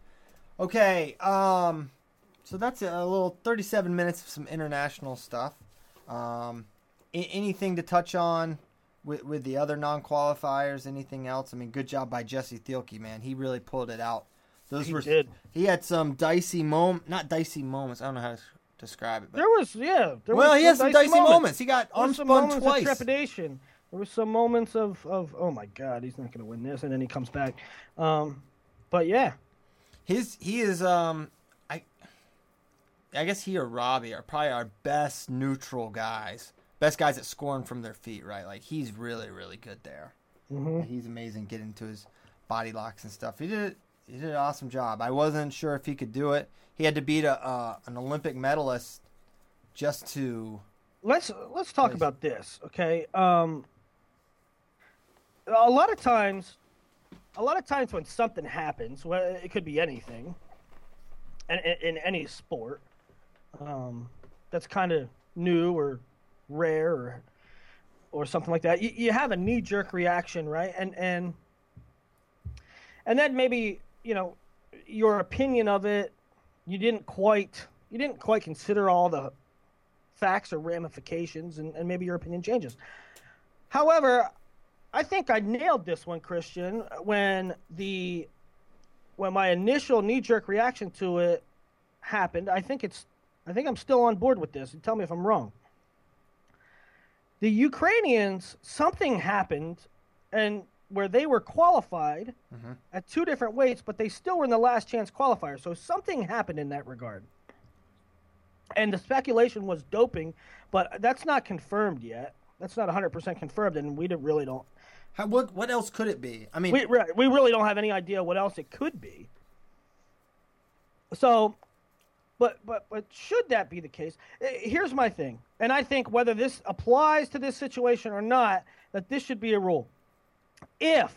Okay, um, so that's a little 37 minutes of some international stuff. Um, anything to touch on with with the other non qualifiers? Anything else? I mean, good job by Jesse Thielke, man. He really pulled it out. Those He were did. he had some dicey moment, not dicey moments. I don't know how to describe it, but There was, yeah. There well, was he had some dicey moments. He got There arm some spun moments twice. of trepidation. There was some moments of, of oh my god, he's not going to win this, and then he comes back. Um, but yeah, His he is um I I guess he or Robbie are probably our best neutral guys. Best guys at scoring from their feet, right? Like he's really really good there. Mhm. He's amazing getting to his body locks and stuff. He did he did an awesome job. I wasn't sure if he could do it. He had to beat a uh, an Olympic medalist just to let's let's talk about this, okay? Um, a lot of times, a lot of times when something happens, well, it could be anything, and in, in any sport, um, that's kind of new or rare or or something like that. You, you have a knee jerk reaction, right? And and and then maybe you know your opinion of it. You didn't quite you didn't quite consider all the facts or ramifications, and, and maybe your opinion changes. However, I think I nailed this one, Christian, when the when my initial knee jerk reaction to it happened. I think it's I think I'm still on board with this. Tell me if I'm wrong. The Ukrainians, something happened, and where they were qualified mm-hmm. at two different weights, but they still were in the last chance qualifier. So something happened in that regard and the speculation was doping, but that's not confirmed yet. That's not 100% confirmed, and we really don't. how, what what else could it be? I mean, We, we really don't have any idea what else it could be. So, but but but should that be the case? eh, Here's my thing, and I think whether this applies to this situation or not, that this should be a rule. If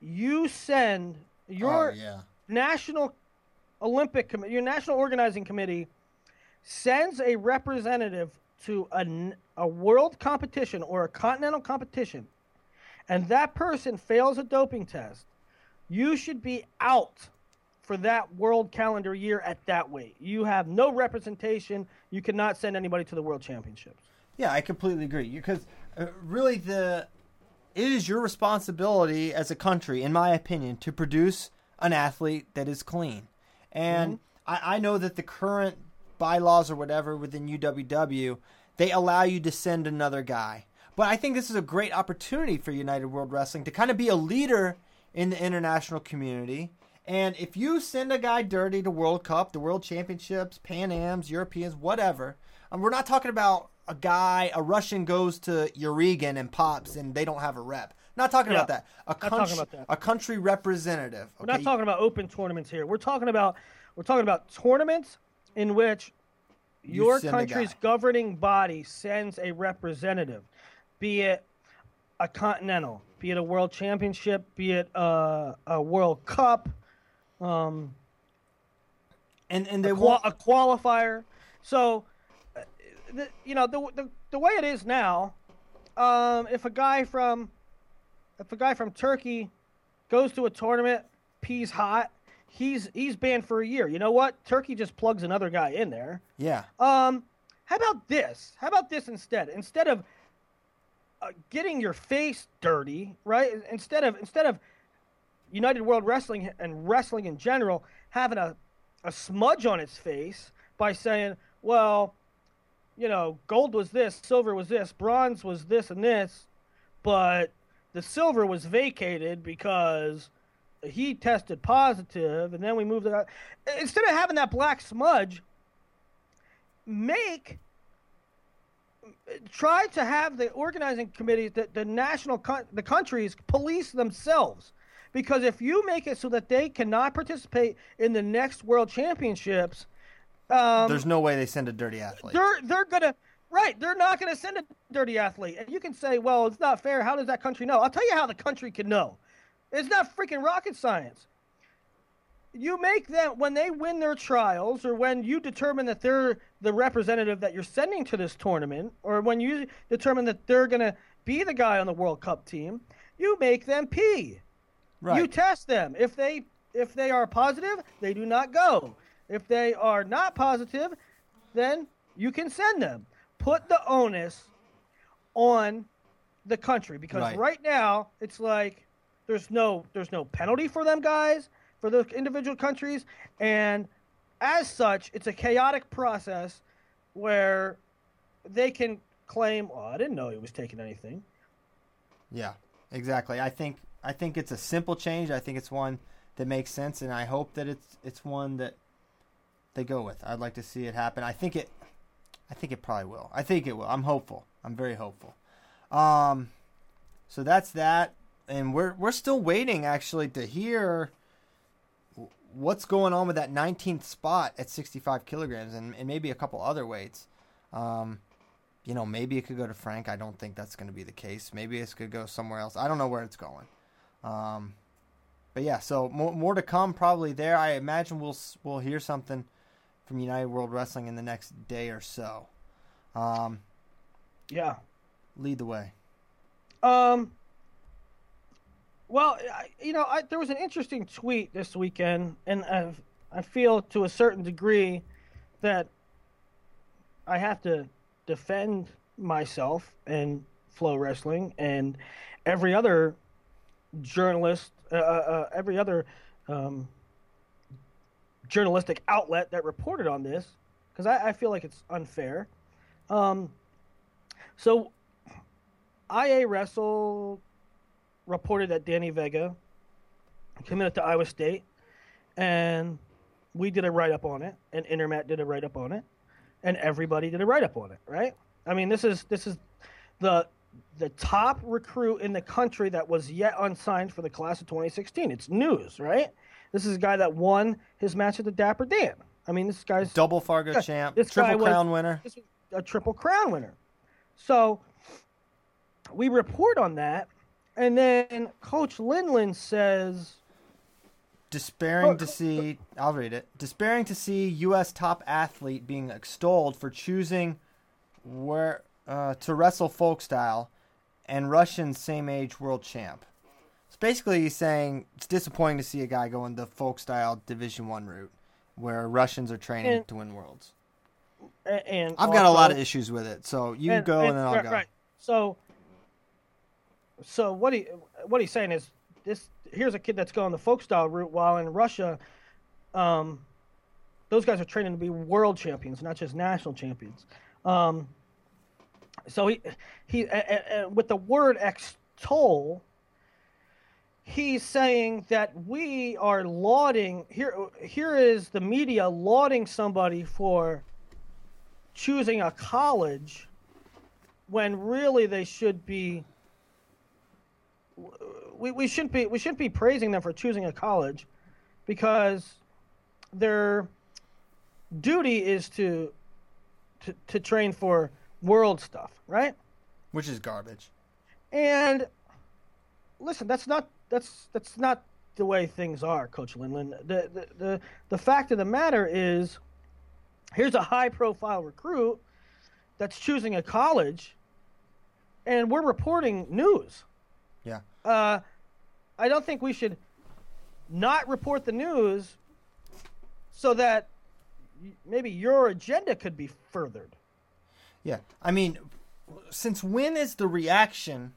you send your oh, yeah. national Olympic committee, your national organizing committee sends a representative to a, a world competition or a continental competition, and that person fails a doping test, you should be out for that world calendar year at that weight. You have no representation. You cannot send anybody to the world championships. Yeah, I completely agree. Because uh, really, the it is your responsibility as a country, in my opinion, to produce an athlete that is clean. And I, I know that the current bylaws or whatever within UWW, they allow you to send another guy. But I think this is a great opportunity for United World Wrestling to kind of be a leader in the international community. And if you send a guy dirty to World Cup, the World Championships, Pan Ams, Europeans, whatever, and we're not talking about a guy, a Russian goes to Yarygin and pops, and they don't have a rep. Not talking Yeah, about that. A talking country, about that. a country representative. We're not talking about open tournaments here. We're talking about we're talking about tournaments in which You your country's governing body sends a representative, be it a continental, be it a world championship, be it a, a World Cup, um, and and they a, qual- a qualifier. So, uh, the, you know, the, the the way it is now, um, if a guy from if a guy from Turkey goes to a tournament, peas hot, he's he's banned for a year. You know what? Turkey just plugs another guy in there. Yeah. Um, how about this? How about this instead? Instead of uh, getting your face dirty, right? Instead of instead of United World Wrestling and wrestling in general having a a smudge on its face by saying, "Well, you know, gold was this, silver was this, bronze was this and this, but the silver was vacated because he tested positive, and then we moved it." Out. Instead of having that black smudge, make try to have the organizing committees the, the national the countries police themselves because if you make it so that they cannot participate in the next world championships um, There's no way they send a dirty athlete. they're they're gonna right they're not gonna send a dirty athlete. And you can say well it's not fair. How does that country know? I'll tell you how the country can know. It's not freaking rocket science. You make them when they win their trials or when you determine that they're the representative that you're sending to this tournament or when you determine that they're going to be the guy on the world cup team you make them pee Right. you test them if they if they are positive they do not go if they are not positive then you can send them put the onus on the country because Right. right now it's like there's no there's no penalty for them guys for the individual countries and as such it's a chaotic process where they can claim oh i didn't know he was taking anything Yeah, exactly. I think I think it's a simple change. I think it's one that makes sense, and I hope that it's it's one that they go with. I'd like to see it happen. I think it. I think it probably will. I think it will. I'm hopeful. I'm very hopeful. Um, so that's that, and we're we're still waiting actually to hear what's going on with that 19th spot at 65 kilograms, and, and maybe a couple other weights. Um, you know, maybe it could go to Frank. I don't think that's going to be the case. Maybe it could go somewhere else. I don't know where it's going. Um, but yeah, so more, more to come probably there. I imagine we'll we'll hear something from United World Wrestling in the next day or so. Um, yeah lead the way. Um. Well, I, you know, I, there was an interesting tweet this weekend, and I, I feel to a certain degree that I have to defend myself and Flow Wrestling and every other journalist, uh, uh, every other um, journalistic outlet that reported on this, because I, I feel like it's unfair. Um, so IA Wrestle reported that Danny Vega committed to Iowa State, and we did a write up on it, and Intermat did a write up on it, and everybody did a write up on it, right? I mean, this is this is the the top recruit in the country that was yet unsigned for the class of 2016. It's news, right? This is a guy that won his match at the Dapper Dan. I mean, this guy's Double Fargo Yeah, champ, this guy triple was- crown winner. was a triple crown winner. So we report on that, and then Coach Lindland says, Despairing Oh, to see, I'll read it. Despairing to see U.S. top athlete being extolled for choosing where uh, to wrestle folk style, and Russian same age world champ. So basically, he's saying it's disappointing to see a guy going the folk style Division One route, where Russians are training And- to win worlds. and I've got a lot of issues with it, so you and- go and, and- then I'll right, go. Right. So, so what he what he's saying is this: here's a kid that's going the folk style route, while in Russia, um, those guys are training to be world champions, not just national champions. Um, so he he with the word extol, he's saying that we are lauding here. Here is the media lauding somebody for choosing a college when really they should be. We, we shouldn't be we shouldn't be praising them for choosing a college, because their duty is to to, to train for world stuff, right? Which is garbage. And listen, that's not that's that's not the way things are, Coach Lindland. The the the, the fact of the matter is, here's a high profile recruit that's choosing a college, and we're reporting news. Yeah. Uh, I don't think we should not report the news so that maybe your agenda could be furthered. Yeah. I mean, since when is the reaction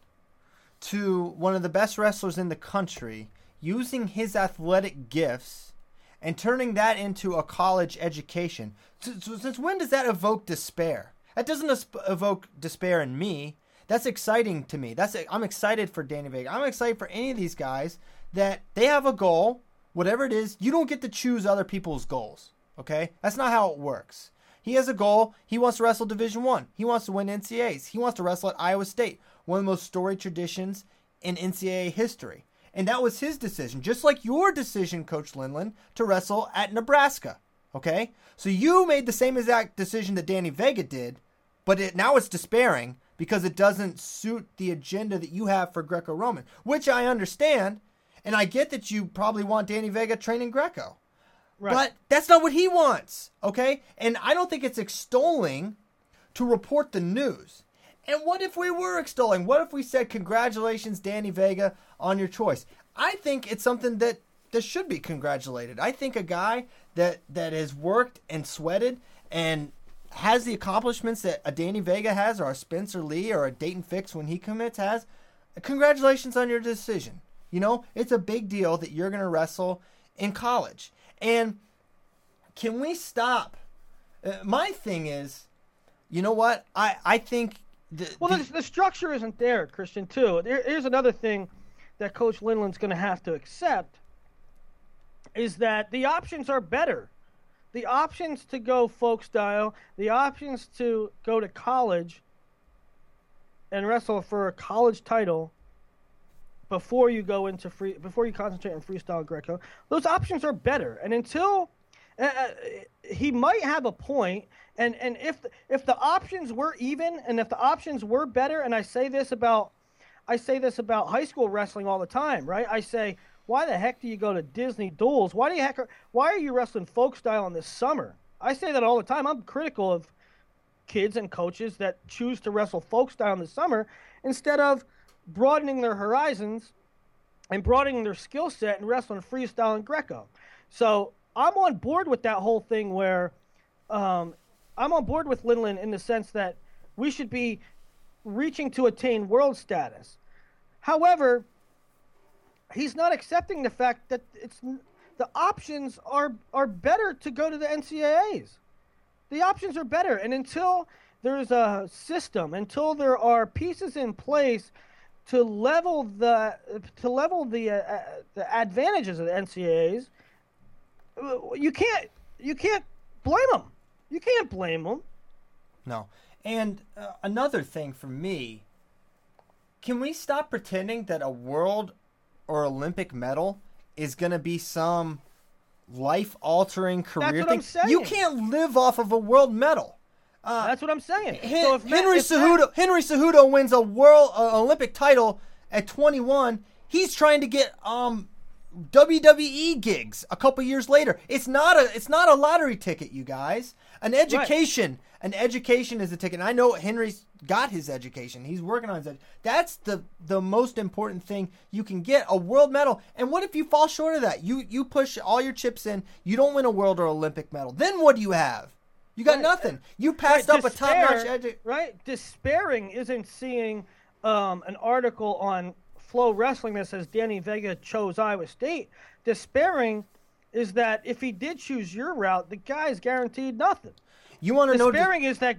to one of the best wrestlers in the country using his athletic gifts and turning that into a college education? Since when does that evoke despair? That doesn't evoke despair in me. That's exciting to me. That's I'm excited for Danny Vega. I'm excited for any of these guys that they have a goal, whatever it is. You don't get to choose other people's goals. Okay, that's not how it works. He has a goal. He wants to wrestle Division One. He wants to win NCAAs. He wants to wrestle at Iowa State, one of the most storied traditions in NCAA history. And that was his decision, just like your decision, Coach Lindland, to wrestle at Nebraska. Okay, so you made the same exact decision that Danny Vega did, but it, now it's despairing because it doesn't suit the agenda that you have for Greco-Roman, which I understand, and I get that you probably want Danny Vega training Greco. Right. But that's not what he wants, okay? And I don't think it's extolling to report the news. And what if we were extolling? What if we said, Congratulations, Danny Vega, on your choice? I think it's something that, that should be congratulated. I think a guy that, that has worked and sweated and has the accomplishments that a Danny Vega has, or a Spencer Lee, or a Daton Fix when he commits has, congratulations on your decision. You know, it's a big deal that you're going to wrestle in college. And can we stop? Uh, my thing is, you know what? I I think. The, well, the, the structure isn't there, Christian. Too. There, here's another thing that Coach Lindland's going to have to accept is that the options are better. The options to go folk style, the options to go to college and wrestle for a college title before you go into free before you concentrate on freestyle Greco. Those options are better, and until uh, uh, he might have a point, and and if if the options were even, and if the options were better, and I say this about I say this about high school wrestling all the time, right? I say, why the heck do you go to Disney duals? Why do you heck why are you wrestling folk style in this summer? I say that all the time. I'm critical of kids and coaches that choose to wrestle folk style in the summer instead of broadening their horizons and broadening their skill set and wrestling freestyle and Greco. So I'm on board with that whole thing where um, I'm on board with Lindland in the sense that we should be reaching to attain world status. However, he's not accepting the fact that it's the options are are better to go to the NCAAs. The options are better, and until there's a system, until there are pieces in place to level the to level the uh, uh the advantages of the NCAAs, uh, you can't you can't blame them. You can't blame them. No. And uh, another thing for me, can we stop pretending that a world or Olympic medal is going to be some life-altering career thing? You can't live off of a world medal. Uh, That's what I'm saying. Hen- so Henry Cejudo Henry Cejudo wins a world uh, Olympic title at 21. He's trying to get um, WWE gigs a couple years later. It's not a it's not a lottery ticket, you guys. An education, right. an education is a ticket. And I know Henry's got his education. He's working on his. Ed- That's the the most important thing you can get a world medal. And what if you fall short of that? You you push all your chips in. You don't win a world or Olympic medal. Then what do you have? You got right. nothing. You passed right. up Despair, a top notch edu- Right. Despairing isn't seeing um, an article on Flow Wrestling that says Danny Vega chose Iowa State. Despairing is that if he did choose your route, the guy's guaranteed nothing. You want to know? Despairing is that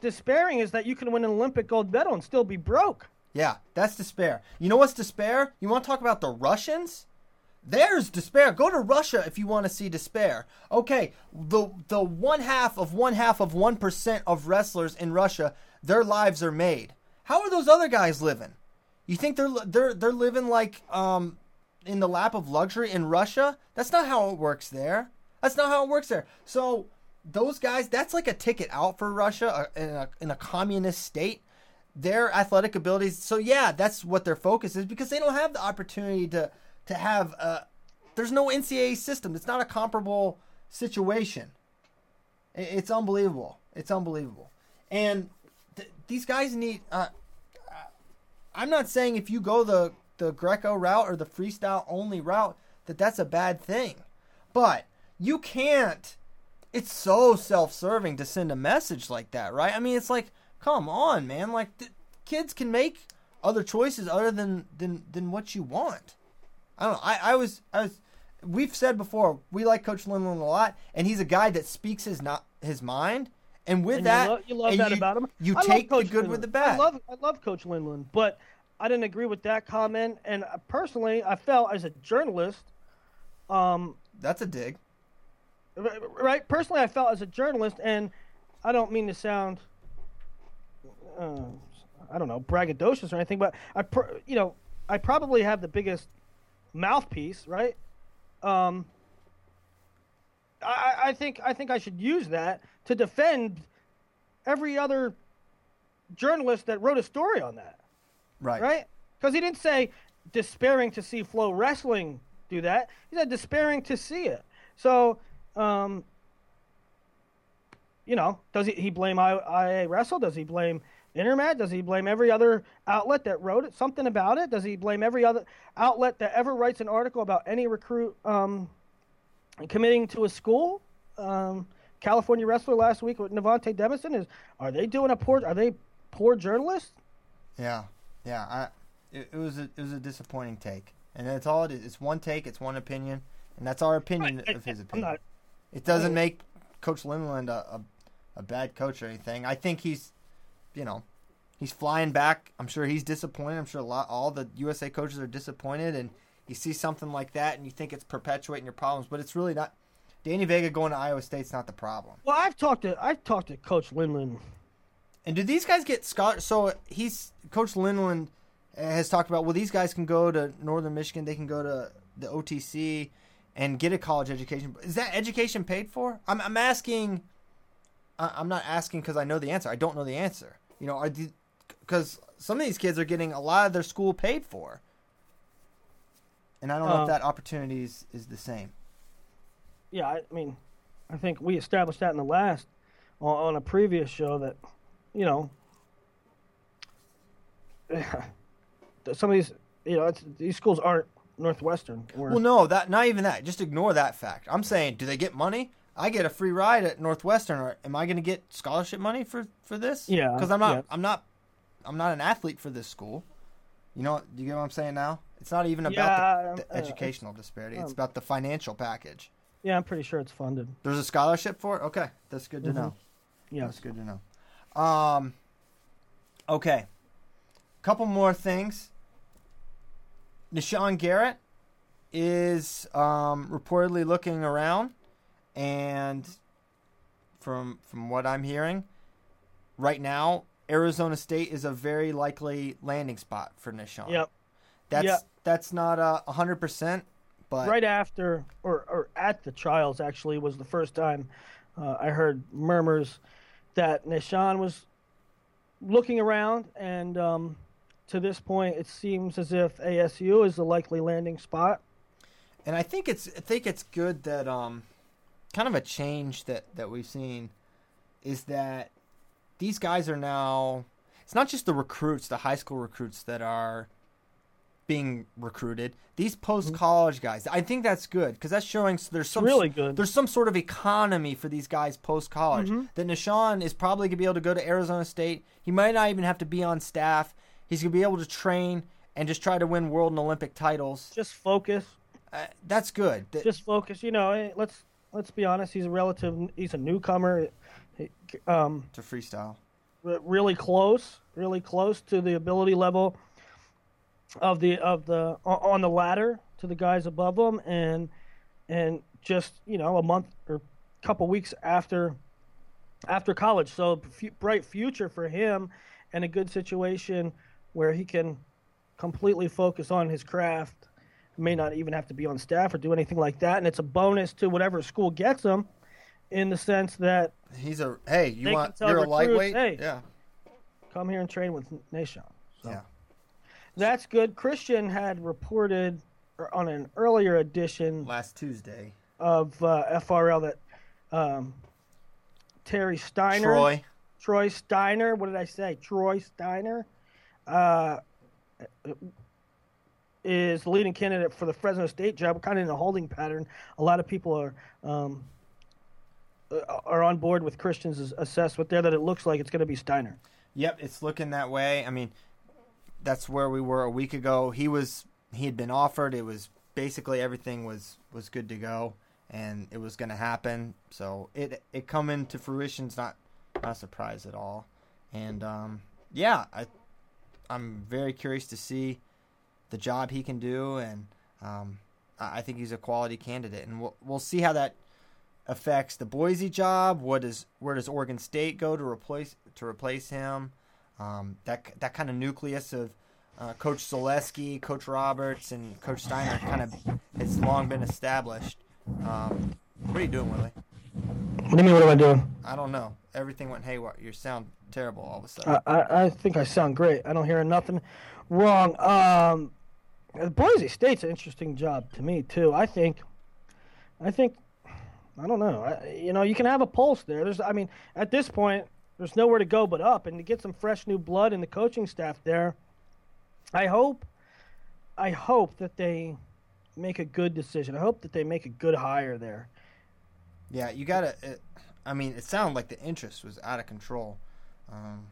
despairing is that you can win an Olympic gold medal and still be broke. Yeah, that's despair. You know what's despair? You want to talk about the Russians? There's despair. Go to Russia if you want to see despair. Okay, the the one half of one half of one percent of wrestlers in Russia their lives are made. How are those other guys living? You think they're they're they're living like um in the lap of luxury in Russia? That's not how it works there. That's not how it works there. So those guys, that's like a ticket out for Russia uh, in a, in a communist state. Their athletic abilities. So yeah, that's what their focus is because they don't have the opportunity to to have. Uh, there's no NCAA system. It's not a comparable situation. It's unbelievable. It's unbelievable. And th- these guys need. Uh, I'm not saying if you go the the Greco route or the freestyle only route that that's a bad thing, but you can't. It's so self-serving to send a message like that, right? I mean, it's like, come on, man. Like, th- kids can make other choices other than than than what you want. I don't know. I, I was I was. We've said before we like Coach Lindland a lot, and he's a guy that speaks his not his mind. And with And that, you, lo- you love that you, about him. You I take the good with the bad. I love I love Coach Lindland, but I didn't agree with that comment. And uh, personally, I felt as a journalist, um, That's a dig. right? Personally, I felt as a journalist, and I don't mean to sound, uh, I don't know, braggadocious or anything, but I, pr- you know, I probably have the biggest mouthpiece, right? Um, I, I think I think I should use that to defend every other journalist that wrote a story on that, Right. right? Because he didn't say despairing to see Flow Wrestling do that. He said despairing to see it. So, um, you know, does he, he blame I, IA Wrestle? Does he blame Intermat? Does he blame every other outlet that wrote it, something about it? Does he blame every other outlet that ever writes an article about any recruit um, committing to a school? Um, California wrestler last week with Nevante Demison is are they doing a poor? Are they poor journalists? Yeah. Yeah. I. It, it was a it was a disappointing take, and that's all it is. It's one take. It's one opinion, and that's our opinion Right. of his opinion. not- It doesn't make Coach Lindland a, a a bad coach or anything. I think he's, you know, he's flying back. I'm sure he's disappointed. I'm sure a lot all the USA coaches are disappointed, and you see something like that, and you think it's perpetuating your problems, but it's really not. Danny Vega going to Iowa State's not the problem. Well, I've talked to I've talked to Coach Lindland. And do these guys get scholar? So he's Coach Lindland has talked about. Well, these guys can go to Northern Michigan. They can go to the OTC and get a college education. Is that education paid for? I'm, I'm asking. I'm not asking because I know the answer. I don't know the answer. You know, are because some of these kids are getting a lot of their school paid for, and I don't know Um, if that opportunity is, is the same. Yeah, I mean, I think we established that in the last on, on a previous show that you know some of these you know it's, these schools aren't Northwestern. Or, Well, no, that not even that. Just ignore that fact. I'm saying, do they get money? I get a free ride at Northwestern, or am I going to get scholarship money for for this? Yeah, because I'm not. yeah. I'm not. I'm not an athlete for this school. You know, do you get what I'm saying now? It's not even Yeah, about the, the uh, educational disparity. It's um, about the financial package. yeah, I'm pretty sure it's funded. There's a scholarship for it. Okay, that's good to Mm-hmm. know. Yeah, That's good to know. Um, okay, couple more things. Nahshon Garrett is um, reportedly looking around, and from from what I'm hearing, right now Arizona State is a very likely landing spot for Nahshon. Yep. That's Yep. that's not a hundred percent, but right after or, or at the trials actually was the first time uh, I heard murmurs that Nahshon was looking around and um, to this point it seems as if ASU is the likely landing spot. And I think it's I think it's good that um kind of a change that that we've seen is that these guys are now it's not just the recruits, the high school recruits that are being recruited. These post college guys, I think that's good because that's showing there's some really good. There's some sort of economy for these guys post college. That Nahshon is probably gonna be able to go to Arizona State. He might not even have to be on staff. He's gonna be able to train and just try to win world and Olympic titles. Just focus. Uh, that's good. That- Just focus. You know, eh, let's let's be honest. He's a relative. He's a newcomer. Um, to freestyle. re- really close, really close to the ability level of the of the on the ladder to the guys above them, and and just you know a month or couple weeks after after college. So f- bright future for him, and a good situation where he can completely focus on his craft. May not even have to be on staff or do anything like that, and it's a bonus to whatever school gets him, in the sense that He's a hey. You want you're a lightweight? hey. Yeah. come here and train with Nahshon. So Yeah. that's good. Christian had reported on an earlier edition Last Tuesday. of uh, FRL that um, Terry Steiner, Troy. Troy Steiner, what did I say? Troy Steiner, uh, is the leading candidate for the Fresno State job. Kind of in a holding pattern. A lot of people are um, uh, are on board with Christian's assessment there that it looks like it's going to be Steiner. Yep, it's looking that way. I mean, that's where we were a week ago. He was he had been offered. It was basically everything was was good to go, and it was going to happen. So it it coming to fruition's not not a surprise at all. And um, yeah, I I'm very curious to see the job he can do, and um, I think he's a quality candidate, and we'll we'll see how that affects the Boise job. What does where does Oregon State go to replace to replace him? Um, that that kind of nucleus of uh, Coach Zalesky, Coach Roberts, and Coach Steiner kind of has long been established. Um, what are you doing, Willie? What do you mean? What am I doing? I don't know. Everything went haywire. You sound terrible all of a sudden. I, I, I think I sound great. I don't hear nothing wrong. Um, Boise State's an interesting job to me too. I think, I think, I don't know. I, you know, you can have a pulse there. There's, I mean, at this point, there's nowhere to go but up, and to get some fresh new blood in the coaching staff there. I hope, I hope that they make a good decision. I hope that they make a good hire there. Yeah, you gotta. It, I mean, it sounded like the interest was out of control. Um,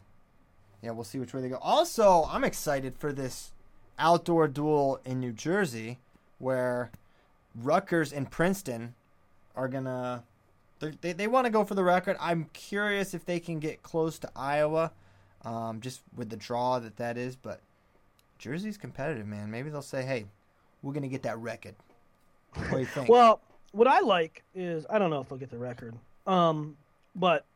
yeah, we'll see which way they go. Also, I'm excited for this outdoor dual in New Jersey, where Rutgers and Princeton are gonna. They they want to go for the record. I'm curious if they can get close to Iowa, um, just with the draw that that is. But Jersey's competitive, man. Maybe they'll say, "Hey, we're gonna get that record." What do you think? Well, what I like is I don't know if they'll get the record, um, but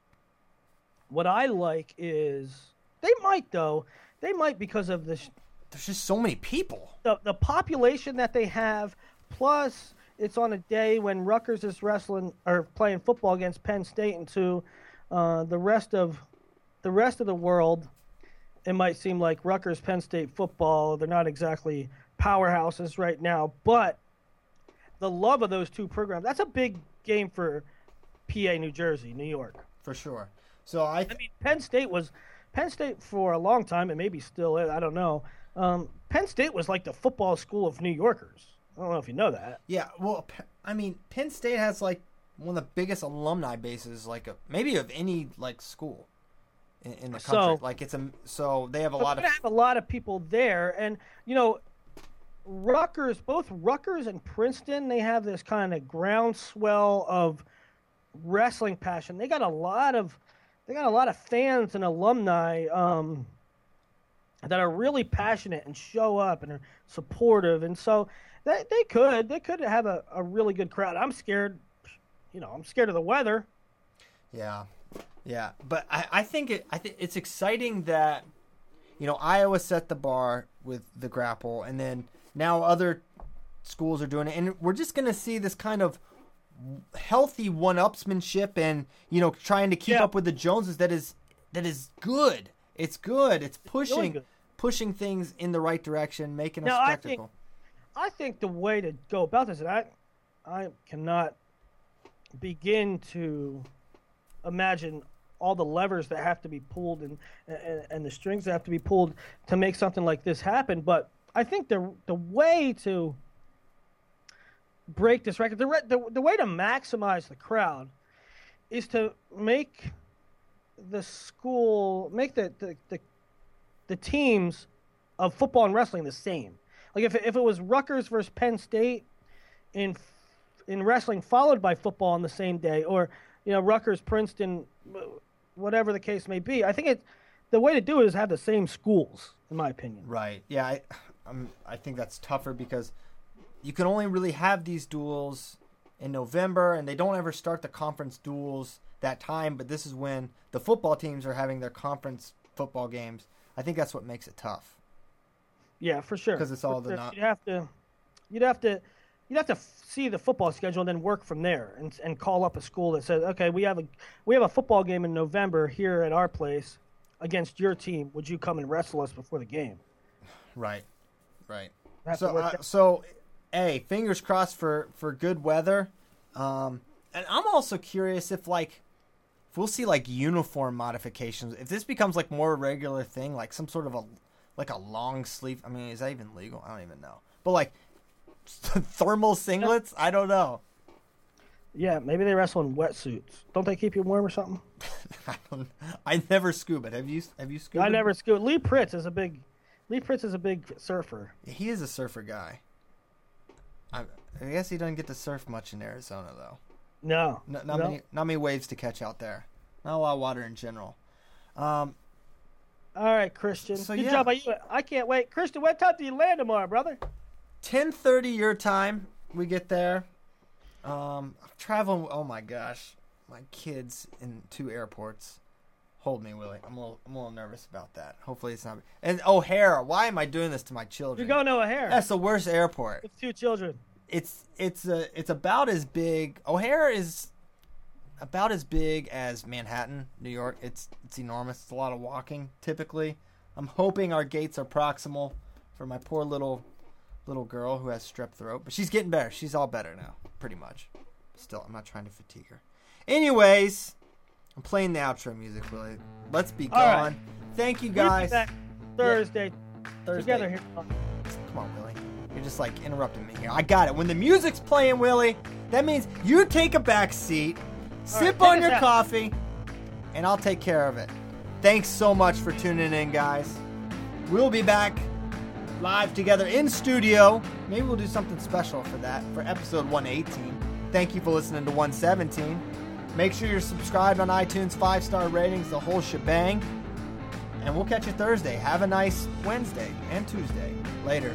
what I like is they might though. They might because of the sh- There's just so many people. the, the population that they have, plus it's on a day when Rutgers is wrestling or playing football against Penn State, and to uh, the rest of the rest of the world, it might seem like Rutgers Penn State football. They're not exactly powerhouses right now, but the love of those two programs. That's a big game for PA, New Jersey, New York. For sure. So I, I mean, Penn State was Penn State for a long time, and maybe still is. I don't know. Um, Penn State was like the football school of New Yorkers. I don't know if you know that. yeah. Well, I mean, Penn State has like one of the biggest alumni bases, like a, maybe of any like school in, in the country. So- like it's a so they have a lot of have a lot of people there, and you know, Rutgers, both Rutgers and Princeton, they have this kind of groundswell of wrestling passion. They got a lot of, they got a lot of fans and alumni um, that are really passionate and show up and are supportive, and so they, they could they could have a, a really good crowd. I'm scared, you know, I'm scared of the weather. yeah, yeah. But I, I think it I think it's exciting that you know Iowa set the bar with the grapple, and then now other schools are doing it, and we're just gonna see this kind of healthy one-upsmanship and you know trying to keep Yeah. up with the Joneses that is that is good. It's good. It's pushing good. pushing things in the right direction, making a Now, I spectacle. think- I think the way to go about this, and I, I cannot begin to imagine all the levers that have to be pulled and, and and the strings that have to be pulled to make something like this happen. But I think the the way to break this record, the re- the, the way to maximize the crowd, is to make the school make the the, the, the teams of football and wrestling the same. Like if if it was Rutgers versus Penn State in in wrestling, followed by football on the same day, or you know Rutgers, Princeton, whatever the case may be, I think it the way to do it is have the same schools, in my opinion. Right. Yeah, I, I'm, I think that's tougher because you can only really have these duals in November, and they don't ever start the conference duals that time. But this is when the football teams are having their conference football games. I think that's what makes it tough. Yeah, for sure. Because it's all For the sure. not- You'd have to, you'd have to, you'd have to see the football schedule and then work from there, and and call up a school that says, okay, we have a we have a football game in November here at our place against your team. Would you come and wrestle us before the game? Right, right. So, uh, so, hey, fingers crossed for for good weather. Um, and I'm also curious if like if we'll see like uniform modifications. If this becomes like more regular thing, like some sort of a like a long sleeve. I mean, is that even legal? I don't even know. But like thermal singlets, I don't know. yeah, maybe they wrestle in wetsuits. Don't they keep you warm or something? I don't. I never scuba. Have you? Have you scuba? I never scoot. Lee Pritz is a big, Lee Pritz is a big surfer. He is a surfer guy. I, I guess he doesn't get to surf much in Arizona though. No, No, not no. many, not many waves to catch out there. Not a lot of water in general. Um, All right, Christian. So, Good yeah. job by you. I can't wait. Christian, what time do you land tomorrow, brother? ten thirty your time. We get there. Um, I'm traveling. Oh my gosh, my kids in two airports. Hold me, Willie. I'm a little, I'm a little nervous about that. Hopefully it's not. And O'Hare. Why am I doing this to my children? You're going to O'Hare That's the worst airport. with two children. It's it's a it's about as big. O'Hare is about as big as Manhattan, New York. It's it's enormous. It's a lot of walking typically. I'm hoping our gates are proximal for my poor little little girl who has strep throat, but she's getting better. She's all better now, pretty much. Still, I'm not trying to fatigue her. Anyways, I'm playing the outro music, Willie. Let's be All right. gone. Thank you We'll be guys. back Thursday Thursday. together here. Come on, Willie. You're just like interrupting me here. I got it. When the music's playing, Willie, that means you take a back seat, sip take on us your out. coffee, and I'll take care of it. Thanks so much for tuning in, guys. We'll be back live together in studio. Maybe we'll do something special for that for episode 118. Thank you for listening to 117. Make sure you're subscribed on iTunes, five star ratings, the whole shebang. And we'll catch you Thursday. Have a nice Wednesday and Tuesday. Later.